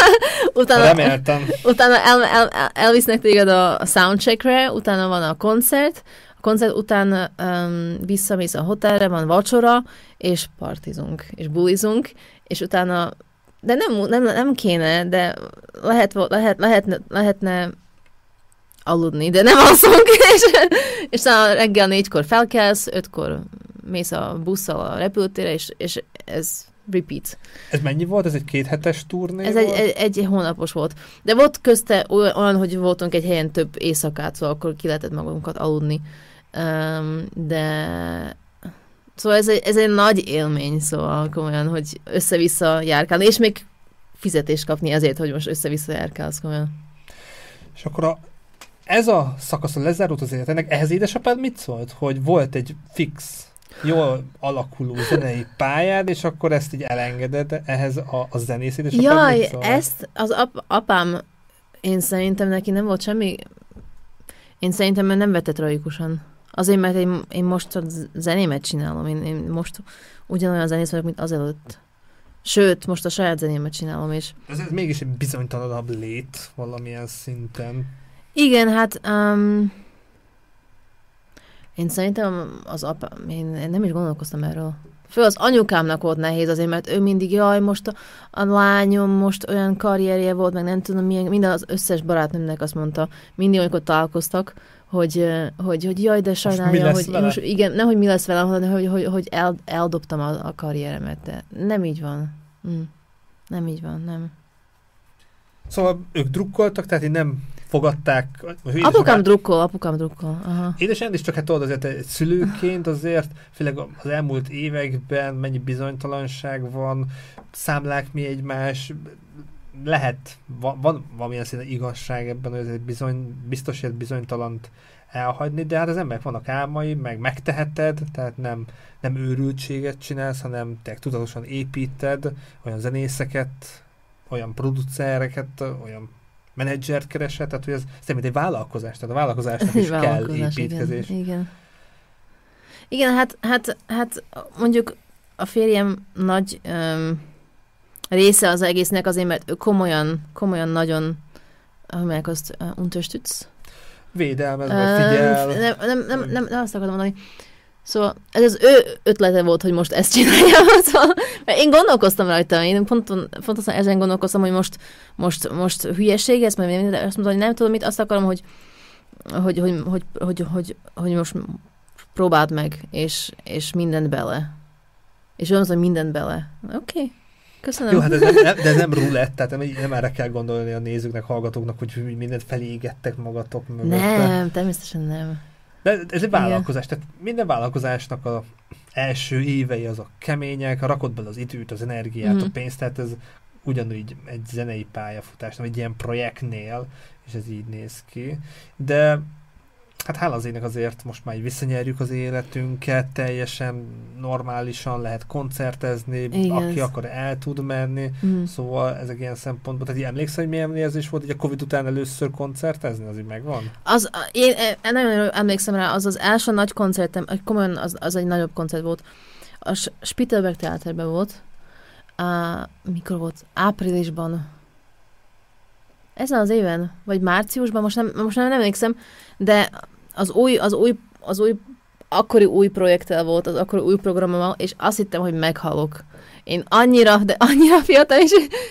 [LAUGHS] utána, Reméltem. Utána el, el, el, elvisznek téged a soundcheckre, utána van a koncert, a koncert után um, visszamész a hotelre, van vacsora, és partizunk, és bulizunk, és utána de nem, nem, nem kéne, de lehet, lehet, lehetne, lehetne aludni, de nem alszunk, [LAUGHS] és, és a reggel négykor felkelsz, ötkor mész a busszal a repülőtérre, és, és ez repeat. Ez mennyi volt? Ez egy kéthetes turné Ez volt? Egy, egy, egy hónapos volt. De volt közte olyan, hogy voltunk egy helyen több éjszakát, szóval akkor ki lehetett magunkat aludni. Um, de Szóval ez egy, ez egy nagy élmény, szóval komolyan, hogy össze-vissza járkálni, és még fizetést kapni azért, hogy most össze-vissza járkálsz komolyan. És akkor a, ez a szakasz lezárult az életenek, ehhez édesapád mit szólt? Hogy volt egy fix, jól alakuló zenei pályád, és akkor ezt így elengeded ehhez a, a zenész édesapád Jaj, mit szólt? ezt az ap- apám, én szerintem neki nem volt semmi, én szerintem nem vette tragikusan. Azért, mert én, én most a zenémet csinálom, én, én most ugyanolyan zenész vagyok, mint azelőtt. Sőt, most a saját zenémet csinálom, és... Ez, ez mégis egy bizonytalanabb lét valamilyen szinten. Igen, hát... Um, én szerintem az apa... Én, én nem is gondolkoztam erről. Fő az anyukámnak volt nehéz azért, mert ő mindig, jaj, most a, a lányom most olyan karrierje volt, meg nem tudom milyen, minden az összes barátnőmnek azt mondta, mindig, amikor találkoztak, hogy, hogy, hogy jaj, de sajnálja, hogy vele? most, igen, nehogy mi lesz vele, hanem hogy, hogy, hogy el, eldobtam a, a karrieremet, de nem így van. Mm. Nem így van, nem. Szóval ők drukkoltak, tehát így nem fogadták. Apukám drukkol, apukám drukkol. Aha. Édesem is csak hát tudod, azért egy szülőként azért, főleg az elmúlt években mennyi bizonytalanság van, számlák mi egymás, lehet, van, van valamilyen színe igazság ebben, hogy ez bizony, biztos, hogy bizonytalant elhagyni, de hát az emberek vannak álmai, meg megteheted, tehát nem, nem őrültséget csinálsz, hanem te tudatosan építed olyan zenészeket, olyan producereket, olyan menedzsert keresed, tehát hogy ez szerint egy vállalkozás, tehát a vállalkozásnak is kell építkezés. Igen, igen. igen hát, hát, hát mondjuk a férjem nagy um, része az egésznek azért, mert ő komolyan, komolyan nagyon, hogy azt, uh, unterstütz? Védelmez, uh, figyel. Nem, nem, nem, nem, nem azt akarom mondani. Szóval ez az ő ötlete volt, hogy most ezt csinálja. [LAUGHS] Szóval, mert én gondolkoztam rajta, én pont, pontosan ezen gondolkoztam, hogy most, most, most hülyeség ez, mert azt mondom, hogy nem tudom mit, azt akarom, hogy, hogy, hogy, hogy, hogy, hogy, hogy most próbáld meg, és, és mindent bele. És mondta, hogy mindent bele. Oké. Okay. Köszönöm. Jó, hát ez nem, de ez nem [LAUGHS] rulett, tehát nem, nem erre kell gondolni a nézőknek, hallgatóknak, hogy mindent felégettek magatok mögött. Nem, természetesen nem. De ez egy vállalkozás, Igen. tehát minden vállalkozásnak a első évei azok kemények, rakod bele az időt, az energiát, mm. a pénzt, tehát ez ugyanúgy egy zenei pályafutás, nem egy ilyen projektnél, és ez így néz ki. De hát hála az ének azért most már visszanyerjük az életünket, teljesen normálisan lehet koncertezni, Igen. aki akar el tud menni, mm. szóval ezek ilyen szempontból, tehát emlékszel, hogy milyen érzés volt, hogy a Covid után először koncertezni, az így megvan? Az, én, én nagyon emlékszem rá, az az első nagy koncertem, komolyan az, az egy nagyobb koncert volt, a Spittelberg teáterben volt, uh, mikor volt? Áprilisban, ezen az éven, vagy márciusban, most nem, most nem, nem emlékszem, de az új, az új, az új, akkori új projekttel volt, az akkori új programmal, és azt hittem, hogy meghalok. Én annyira, de annyira fiatal, és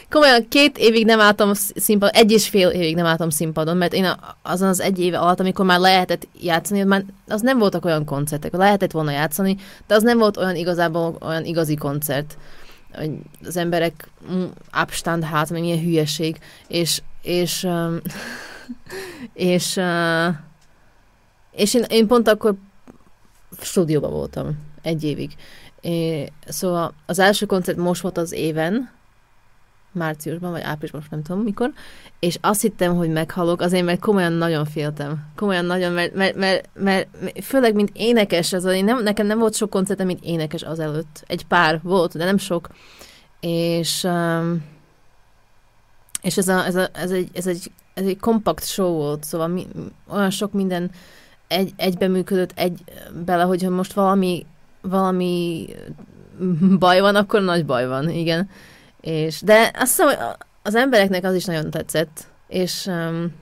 komolyan két évig nem álltam színpadon, egy és fél évig nem álltam színpadon, mert én azon az egy éve alatt, amikor már lehetett játszani, már az nem voltak olyan koncertek, lehetett volna játszani, de az nem volt olyan igazából olyan igazi koncert. Az emberek mm, abstand hát, meg ilyen hülyeség, és, és, [LAUGHS] és uh, És én, én pont akkor stúdióban voltam egy évig. É, szóval az első koncert most volt az éven, márciusban, vagy áprilisban, most nem tudom mikor, és azt hittem, hogy meghalok, azért, mert komolyan nagyon féltem. Komolyan nagyon, mert, mert, mert, mert főleg, mint énekes, az, én nem, nekem nem volt sok koncertem, mint énekes azelőtt. Egy pár volt, de nem sok. És, um, és ez, a, ez, a, ez, egy, ez, egy, ez egy kompakt show volt, szóval mi, olyan sok minden egy, egybe működött egy bele, hogy most valami, valami baj van, akkor nagy baj van, igen. És, de azt hiszem, hogy az embereknek az is nagyon tetszett, és um,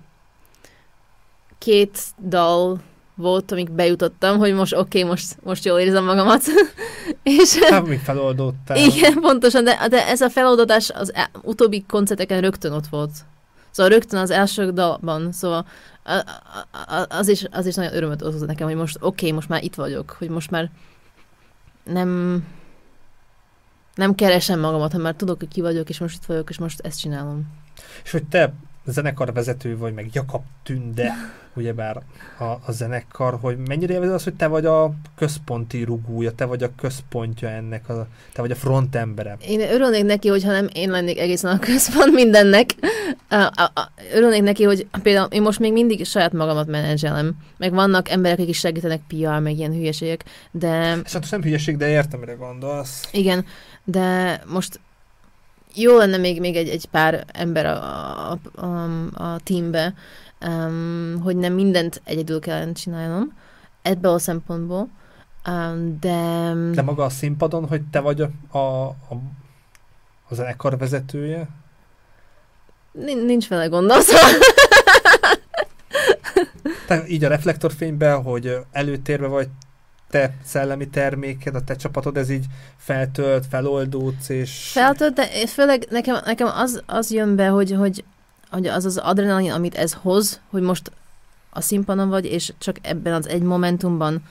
két dal volt, amik bejutottam, hogy most oké, okay, most, most jól érzem magamat. [LAUGHS] és, hát még feloldódtál. Igen, pontosan, de, de ez a feloldódás az e, utóbbi koncerteken rögtön ott volt. Szóval rögtön az első dalban, szóval az, is, az is nagyon örömöt okozott nekem, hogy most oké, okay, most már itt vagyok, hogy most már nem nem keresem magamat, hanem már tudok, hogy ki vagyok, és most itt vagyok, és most ezt csinálom. És hogy te zenekarvezető vagy, meg Jakab Tünde, ugyebár a, a zenekar, hogy mennyire élvezed az, hogy te vagy a központi rugója, te vagy a központja ennek, a, te vagy a frontembere. Én örülnék neki, hogyha nem én lennék egészen a központ mindennek. Örülnék neki, hogy például én most még mindig saját magamat menedzselem, meg vannak emberek, akik segítenek PR, meg ilyen hülyeségek, de... És hát nem hülyeség, de értem, mire gondolsz. Igen, de most jó lenne még, még egy, egy pár ember a, a, a, a teambe, um, hogy nem mindent egyedül kellene csinálnom, ebből a szempontból, um, de... De maga a színpadon, hogy te vagy a, a, a, a zenekar vezetője? Nincs vele gondol, Te így a reflektorfényben, hogy előtérbe vagy te szellemi terméked, a te csapatod, ez így feltölt, feloldódsz, és... Feltölt, de főleg nekem, nekem az, az jön be, hogy, hogy, hogy az az adrenalin, amit ez hoz, hogy most a színpadon vagy, és csak ebben az egy momentumban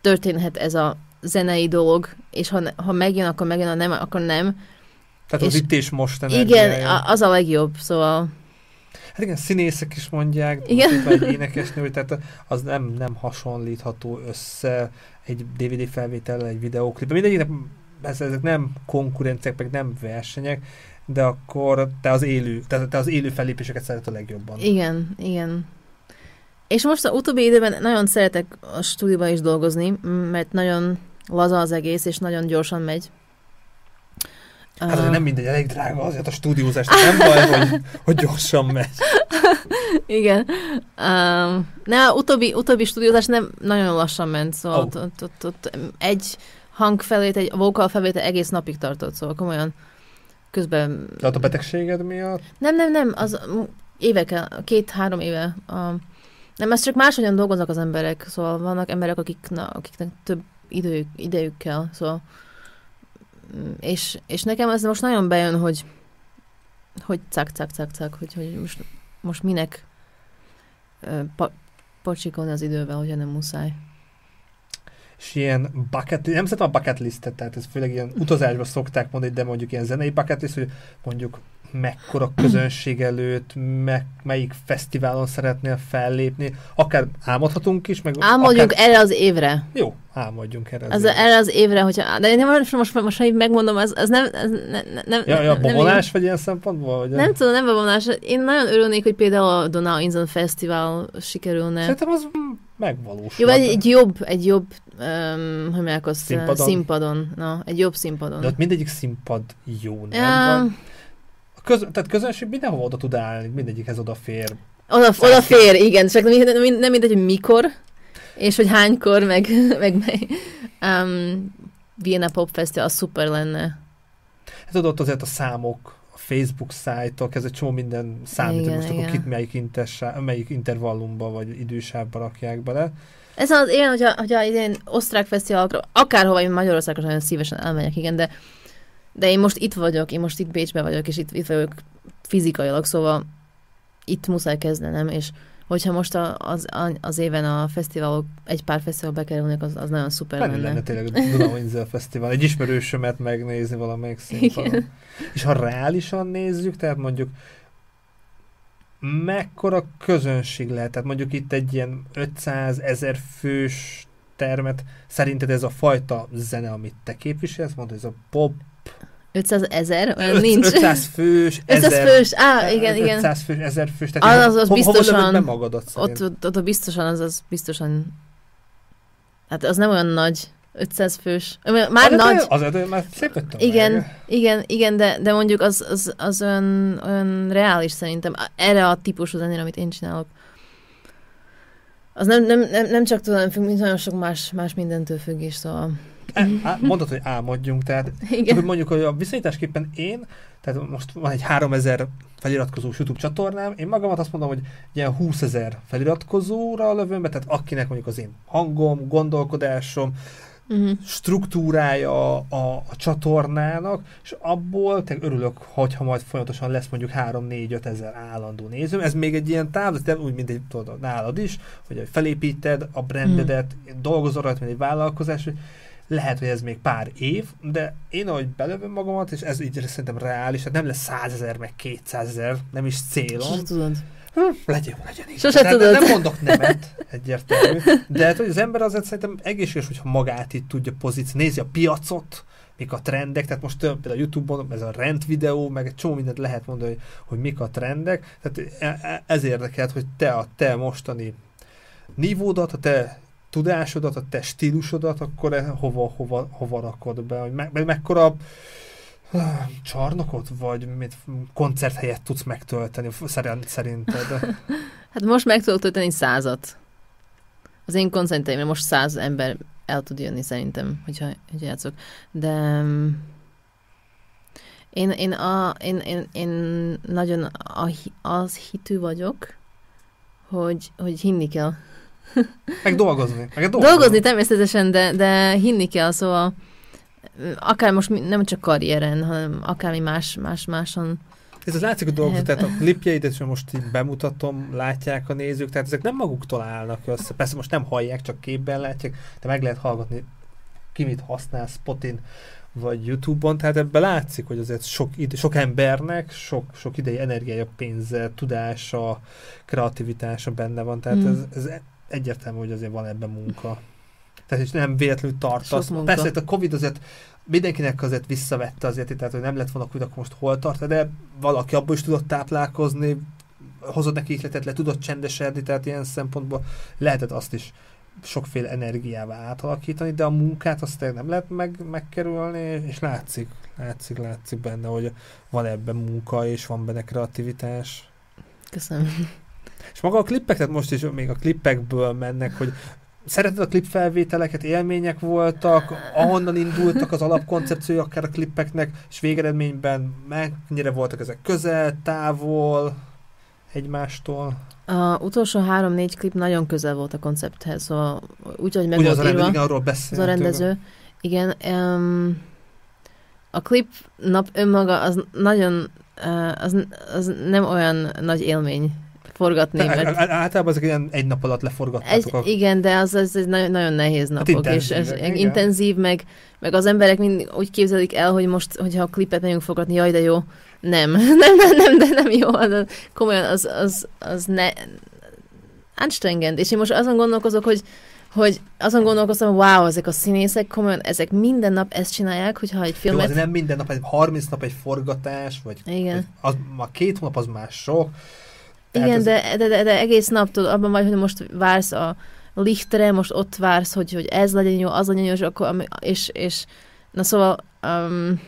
történhet ez a zenei dolog, és ha, ha megjön, akkor megjön, ha nem, akkor nem. Tehát és az itt és most Igen, az a legjobb, szóval Hát igen, színészek is mondják, igen. egy énekesnő, hogy tehát az nem, nem hasonlítható össze egy DVD felvétel, egy videóklip. Mindegyiknek ezek nem konkurenciák, meg nem versenyek, de akkor te az élő, te, te az élő fellépéseket szeret a legjobban. Igen, igen. És most az utóbbi időben nagyon szeretek a stúdióban is dolgozni, mert nagyon laza az egész, és nagyon gyorsan megy. Hát uh, nem mindegy, elég drága azért a stúdiózás, nem baj, hogy, hogy gyorsan megy. [LAUGHS] Igen. Um, ne, utóbbi, utóbbi stúdiózás nem nagyon lassan ment, szóval oh. ott, ott, ott, egy hangfelét, egy vocal felvétel egész napig tartott, szóval komolyan közben... De a betegséged miatt? Nem, nem, nem, az évekkel, két-három éve. A, nem, ez csak máshogyan dolgoznak az emberek, szóval vannak emberek, akik, na, akiknek több időjük, idejük kell, szóval és, és nekem ez most nagyon bejön, hogy hogy cak, cak, cak, cak, hogy, hogy most, most minek pa, pocsikolni az idővel, hogyha nem muszáj. És ilyen bucket, nem szeretem a bucket listet, tehát ez főleg ilyen utazásban szokták mondani, de mondjuk ilyen zenei bucket list, hogy mondjuk mekkora közönség előtt, meg, melyik fesztiválon szeretnél fellépni, akár álmodhatunk is, meg Álmodjunk akár... erre az évre. Jó, álmodjunk erre az, az évre. Erre az évre, hogyha... De én most, most, most, most megmondom, az, az nem... Ez ne, nem ja, ja, bevonás nem, vagy ilyen szempontból? Vagy nem tudom, nem bevonás. Én nagyon örülnék, hogy például a Donau Inzon Fesztivál sikerülne. Szerintem az megvalósul. Jó, egy, egy jobb, egy jobb, um, hogy mondják azt, színpadon. színpadon. Na, egy jobb színpadon. De ott mindegyik színpad jó, nem? Ja. Van? A köz, tehát közönség mindenhova oda tud állni, mindegyikhez odafér. Oda, odafér, igen, csak nem, nem, mindegy, hogy mikor, és hogy hánykor, meg, [LAUGHS] meg, um, Vienna Pop Festival, szuper lenne. Hát ott azért a számok, a Facebook szájtok, ez egy csomó minden számít, hogy most igen. akkor kit melyik, intersa, melyik intervallumba vagy idősávba rakják bele. Ez az én, hogyha, hogyha ilyen osztrák fesztiválokra, akárhova én Magyarországra nagyon szívesen elmegyek, igen, de de én most itt vagyok, én most itt Bécsben vagyok, és itt, itt vagyok fizikailag, szóval itt muszáj kezdenem, és hogyha most a, az, az éven a fesztiválok, egy pár fesztivál bekerülnek, az, az nagyon szuper lenne. lenne tényleg a Donau Fesztivál, egy ismerősömet megnézni valamelyik színpadon. És ha reálisan nézzük, tehát mondjuk mekkora közönség lehet? Tehát mondjuk itt egy ilyen 500 ezer fős termet, szerinted ez a fajta zene, amit te képviselsz, mondod, ez a pop, 500 ezer? Olyan Öt- nincs. 500 fős, [LAUGHS] 500 ezer, fős, á, igen, igen. 500 fős, 1000 fős, Az- tehát az- az ho- biztosan. Hova magadat? Ott, ott, ott biztosan, az, az biztosan, hát az nem olyan nagy, 500 fős. Már az nagy, Az, az, már szép nagy tömeg. igen, igen, igen, de, de mondjuk az, az, az olyan, olyan reális szerintem, erre a típusú zenére, amit én csinálok. Az nem, nem, nem, nem csak tőlem függ, mint nagyon sok más, más mindentől függ is, szóval mondod, hogy álmodjunk, tehát igen. hogy mondjuk, hogy a viszonyításképpen én, tehát most van egy 3000 feliratkozós YouTube csatornám, én magamat azt mondom, hogy ilyen 20 ezer feliratkozóra lövöm be, tehát akinek mondjuk az én hangom, gondolkodásom, Uh-huh. struktúrája a, a csatornának, és abból te örülök, hogyha majd folyamatosan lesz mondjuk 3-4-5 ezer állandó nézőm. Ez még egy ilyen távlat, úgy, mint egy tudod, nálad is, hogy felépíted a brandedet, mm. dolgozol rajta, mint egy vállalkozás, hogy lehet, hogy ez még pár év, de én ahogy belövöm magamat, és ez így szerintem reális, tehát nem lesz 100 ezer, meg 200 ezer, nem is célom. Sose tudod. Hm, legyen, legyen így. Sose nem, tudod. Nem mondok nemet, egyértelmű. De hát, hogy az ember azért szerintem egészséges, hogyha magát itt tudja pozíció, nézi a piacot, mik a trendek, tehát most több, például a Youtube-on ez a rend videó, meg egy csomó mindent lehet mondani, hogy, hogy mik a trendek, tehát e- e- ez érdekelt, hogy te a te mostani nívódat, a te tudásodat, a te stílusodat, akkor e- hova, hova, hova rakod be, hogy me, me, mekkora ah, csarnokot, vagy mit, koncerthelyet tudsz megtölteni, szerint, szerinted? [LAUGHS] Hát most meg tudok tölteni százat. Az én koncerteimre most száz ember el tud jönni szerintem, hogyha, hogyha játszok. De mm, én, én, a, én, én, én nagyon a, az hitű vagyok, hogy, hogy hinni kell. Meg dolgozni. Meg dolgozni. Dolgozni természetesen, de, de hinni kell, szóval akár most nem csak karrieren, hanem akármi más, más, máson. Ez az látszik a dolgozat, Hát- tehát a klipjeidet sem most így bemutatom, látják a nézők, tehát ezek nem maguktól állnak össze. Persze most nem hallják, csak képben látják, de meg lehet hallgatni, ki mit használ Spotin vagy Youtube-on, tehát ebben látszik, hogy azért sok, ide, sok embernek sok, sok idei energiája, pénze, tudása, kreativitása benne van, tehát Mm. ez, ez egyértelmű, hogy azért van ebben munka. Tehát és nem véletlenül tartasz. Persze a Covid azért mindenkinek azért visszavette azért, tehát hogy nem lett volna Covid, akkor most hol tart, de valaki abból is tudott táplálkozni, hozott neki ihletet, le tudott csendesedni, tehát ilyen szempontból lehetett azt is sokféle energiává átalakítani, de a munkát azt nem lehet meg, megkerülni, és látszik, látszik, látszik benne, hogy van ebben munka, és van benne kreativitás. Köszönöm. És maga a klippek, tehát most is még a klippekből mennek, hogy szereted a klipfelvételeket, élmények voltak, ahonnan indultak az alapkoncepciói akár a klippeknek, és végeredményben mennyire voltak ezek közel, távol, egymástól. A utolsó három-négy klip nagyon közel volt a koncepthez, szóval úgy, hogy meg Ugye az volt a írva. igen, arról Az a rendező. Igen. Um, a klip nap önmaga az nagyon, uh, az, az nem olyan nagy élmény forgatni, Te- mert Általában ezek ilyen egy nap alatt egy, leforgattátok. a... igen, de az, az egy nagyon, nagyon nehéz napok, és ez igen. intenzív, meg, meg az emberek mind úgy képzelik el, hogy most, hogyha a klipet megyünk forgatni, jaj, de jó. Nem, [LAUGHS] nem, nem, nem, de nem jó. Az, komolyan az, az, az ne, anstrengend. És én most azon gondolkozok, hogy hogy azon gondolkoztam, wow, ezek a színészek komolyan, ezek minden nap ezt csinálják, hogyha egy Jó, filmet... azért nem minden nap, egy 30 nap egy forgatás, vagy Igen. vagy az, a két hónap az már sok. Tehát Igen, ez- de, de, de, de, egész nap tudod, abban vagy, hogy most vársz a lichtre, most ott vársz, hogy, hogy ez legyen jó, az legyen jó, és, akkor, és, és na szóval um,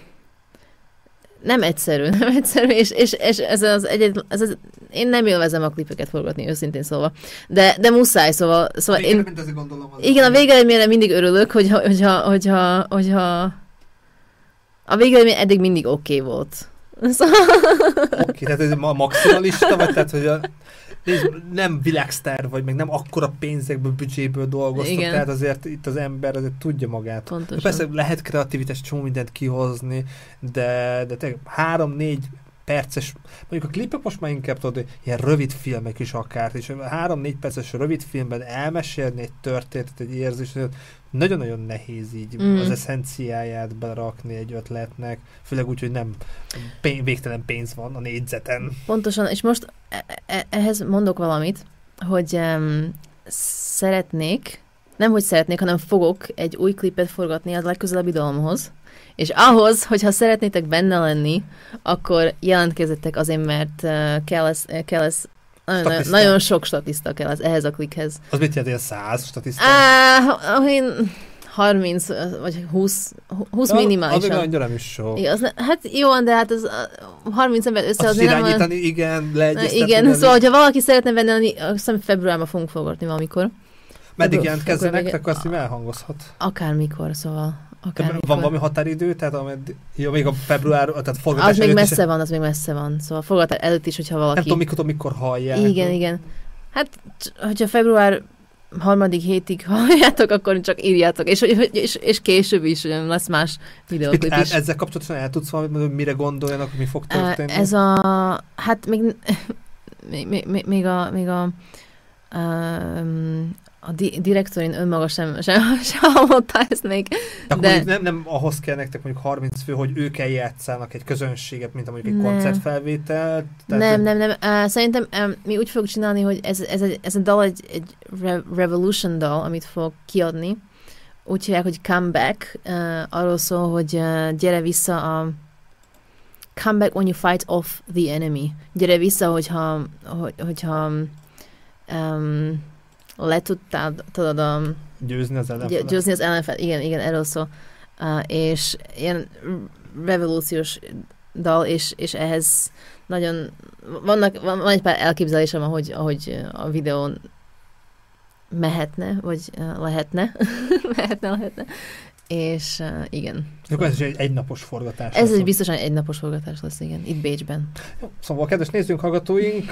nem egyszerű, [LAUGHS] nem egyszerű, és, és, és ez az egyet, ez az, én nem élvezem a klipeket forgatni, őszintén szóval. De, de muszáj, szóval, szóval én, Én... Gondolom, az igen, a végeredményre mindig örülök, hogyha, hogyha, hogyha, hogyha a végeredmény eddig mindig oké okay volt. Szóval, Oké, tehát ez a maximalista, vagy tehát, hogy a, nézd, nem világsztár vagy, meg nem akkora pénzekből, büdzséből dolgoztok, Igen. tehát azért itt az ember azért tudja magát. pontosan. Persze lehet kreativitás, csomó mindent kihozni, de, de három-négy perces, mondjuk a klipek most már inkább tudod, hogy ilyen rövid filmek is akár, és három-négy perces rövid filmben elmesélni egy történetet, egy érzést, nagyon-nagyon nehéz így Mm. az eszenciáját berakni egy ötletnek, főleg úgy, hogy nem pénz, végtelen pénz van a négyzeten. Pontosan, és most e- e- ehhez mondok valamit, hogy um, szeretnék, nem hogy szeretnék, hanem fogok egy új klipet forgatni a legközelebbi dalomhoz, és ahhoz, hogyha szeretnétek benne lenni, akkor jelentkezzetek azért, mert uh, kell ez, kell ez nagyon, nagyon, sok statiszta kell ez, ehhez a klikhez. Az mit jelent, ilyen száz statisztán? Á, én 30 vagy 20, 20 Az még minimálisan. annyira nem is sok. Ja, az ne, hát jó, de hát az uh, 30 ember Azt összehozni nem olyan... irányítani, igen, leegyeztetni. Igen, velük. szóval, hogyha valaki szeretne lenni, azt hiszem februárban fogunk forgatni valamikor. Meddig jelentkezzenek, akkor azt elhangozhat. Akármikor, szóval. Akármikor. van valami határidő, tehát ameddig, jó, még a február, tehát forgatás Az még előtt is- messze van, az még messze van. Szóval forgatás előtt is, hogyha valaki... Nem tudom, mikor, mikor hallják. igen, igen. Hát, hogyha február harmadik hétig [LAUGHS] halljátok, akkor csak írjátok. És, és, és később is ugye, lesz más videóklip is. ezzel kapcsolatosan el tudsz valamit mondani, mire gondoljanak, hogy mi fog történni? Ez a... Hát még... [LAUGHS] Még, még, még a... Még a um, a di- direktorin önmaga sem, sem, [LAUGHS] sem hallotta ezt még. De nem, nem ahhoz kell nektek mondjuk 30 fő, hogy ők eljátszanak egy közönséget, mint mondjuk egy Nem. koncertfelvételt. nem, nem, nem. Uh, szerintem um, mi úgy fogjuk csinálni, hogy ez, ez, egy, ez a dal egy, egy re- revolution dal, amit fog kiadni. Úgy hívják, hogy comeback. Uh, arról szól, hogy uh, gyere vissza a comeback when you fight off the enemy. Gyere vissza, hogyha, hogy, hogyha um, le tudtad tudod, um, Győzni az ellenfelet. győzni az ellenfel, igen, igen, erről szól. Uh, és ilyen revolúciós dal, és, és ehhez nagyon, vannak, van, van egy pár elképzelésem, ahogy, ahogy a videón mehetne, vagy uh, lehetne, [LAUGHS] mehetne, lehetne, és uh, igen. Akkor ez is egy egynapos forgatás. Ez egy biztosan egy napos forgatás lesz, igen, itt Bécsben. Szóval, kedves nézőink, hallgatóink,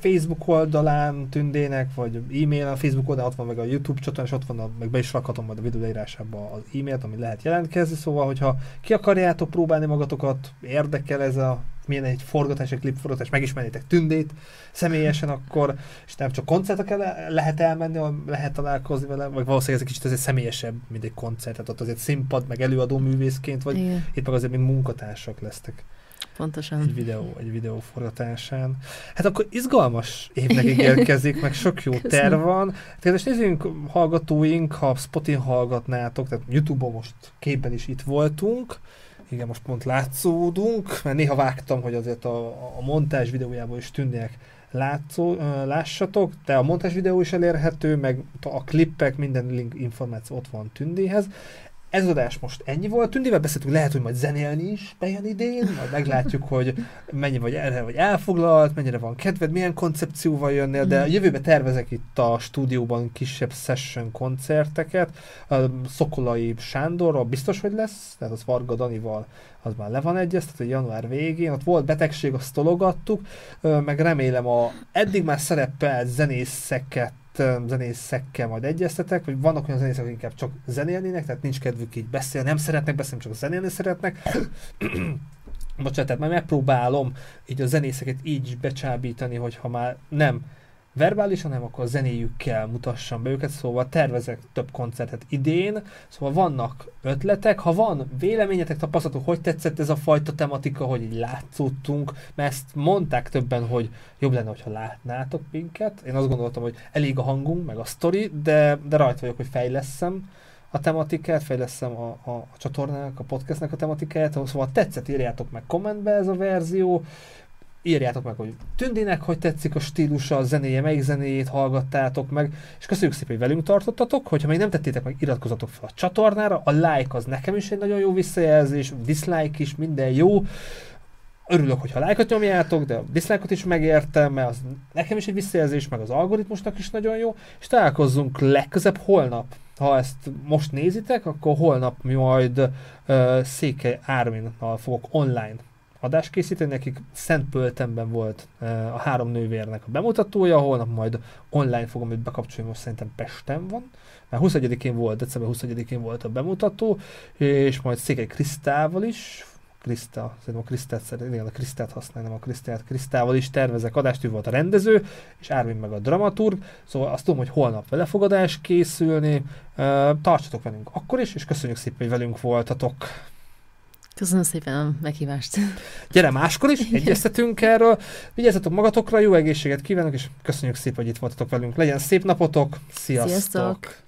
Facebook oldalán tündének, vagy e-mail, a Facebook oldalán ott van meg a YouTube csatorna, és ott van, a, meg be is rakhatom majd a videó leírásába az e-mailt, ami lehet jelentkezni, szóval, hogyha ki akarjátok próbálni magatokat, érdekel ez a milyen egy forgatás, egy klipforgatás, megismernétek tündét személyesen, akkor, és nem csak koncertre el, lehet elmenni, lehet találkozni vele, vagy valószínűleg ez egy kicsit azért személyesebb, mint egy koncert, tehát ott azért színpad, meg előadó művészként, vagy Igen, itt meg azért még munkatársak lesztek pontosan. egy videó, egy videó forgatásán. Hát akkor izgalmas évnek ígérkezik, meg sok jó Köszönöm. terv van. Kedves nézőink, hallgatóink, ha Spotin hallgatnátok, tehát Youtube-on most képben is itt voltunk, igen, most pont látszódunk, mert néha vágtam, hogy azért a, a montázs videójából is tűnnek látszó, lássatok, de a montázs videó is elérhető, meg a klippek, minden link információ ott van Tündéhez. Ez az adás most ennyi volt. Tündével beszéltünk, lehet, hogy majd zenélni is bejön idén, majd meglátjuk, hogy mennyi vagy erre vagy elfoglalt, mennyire van kedved, milyen koncepcióval jönnél, de a jövőben tervezek itt a stúdióban kisebb session koncerteket. A Szokolai Sándorral biztos, hogy lesz, tehát az Varga Danival az már le van egyeztetve, január végén, ott volt betegség, azt tologattuk, meg remélem a eddig már szerepelt zenészeket ö, zenészekkel majd egyeztetek, vagy vannak olyan zenészek, akik inkább csak zenélnének, tehát nincs kedvük így beszélni, nem szeretnek beszélni, csak zenélni szeretnek. [COUGHS] Bocsánat, tehát már megpróbálom így a zenészeket így is becsábítani, hogy ha már nem verbálisan, hanem akkor zenéjükkel mutassam be őket, szóval tervezek több koncertet idén, szóval vannak ötletek, ha van véleményetek, tapasztalatok, hogy tetszett ez a fajta tematika, hogy így látszódtunk, mert ezt mondták többen, hogy jobb lenne, hogyha látnátok minket. Én azt gondoltam, hogy elég a hangunk, meg a sztori, de, de rajta vagyok, hogy fejleszem a tematikát, fejleszem a, a, a csatornának, a podcastnak a tematikáját, szóval tetszett, írjátok meg kommentbe ez a verzió, írjátok meg, hogy Tündinek hogy tetszik a stílusa, a zenéje, melyik zenéjét hallgattátok meg, és köszönjük szépen, hogy velünk tartottatok, hogyha még nem tettétek meg, iratkozzatok fel a csatornára, a like az nekem is egy nagyon jó visszajelzés, dislike is, minden jó, örülök, hogyha lájkot nyomjátok, de a dislike-ot is megértem, mert az nekem is egy visszajelzés, meg az algoritmusnak is nagyon jó, és találkozzunk legközebb holnap. Ha ezt most nézitek, akkor holnap mi majd uh, Székely Árminnal fogok online adást készíteni, nekik Szentpöltenben volt uh, a három nővérnek a bemutatója, holnap majd online fogom őt bekapcsolni, most szerintem Pesten van, mert 21-én volt, december 21-én volt a bemutató, és majd Székely Krisztával is Krista, szerintem a Krisztát, igen, a Krisztát használom, a Krisztát, Krisztával is tervezek adást, ő volt a rendező, és Árvin meg a dramaturg, szóval azt tudom, hogy holnap velefogadás készülni, uh, tartsatok velünk akkor is, és köszönjük szépen, hogy velünk voltatok. Köszönöm szépen a meghívást. Gyere máskor is, egyeztetünk erről. Vigyázzatok magatokra, jó egészséget kívánok, és köszönjük szépen, hogy itt voltatok velünk. Legyen szép napotok, sziasztok! sziasztok.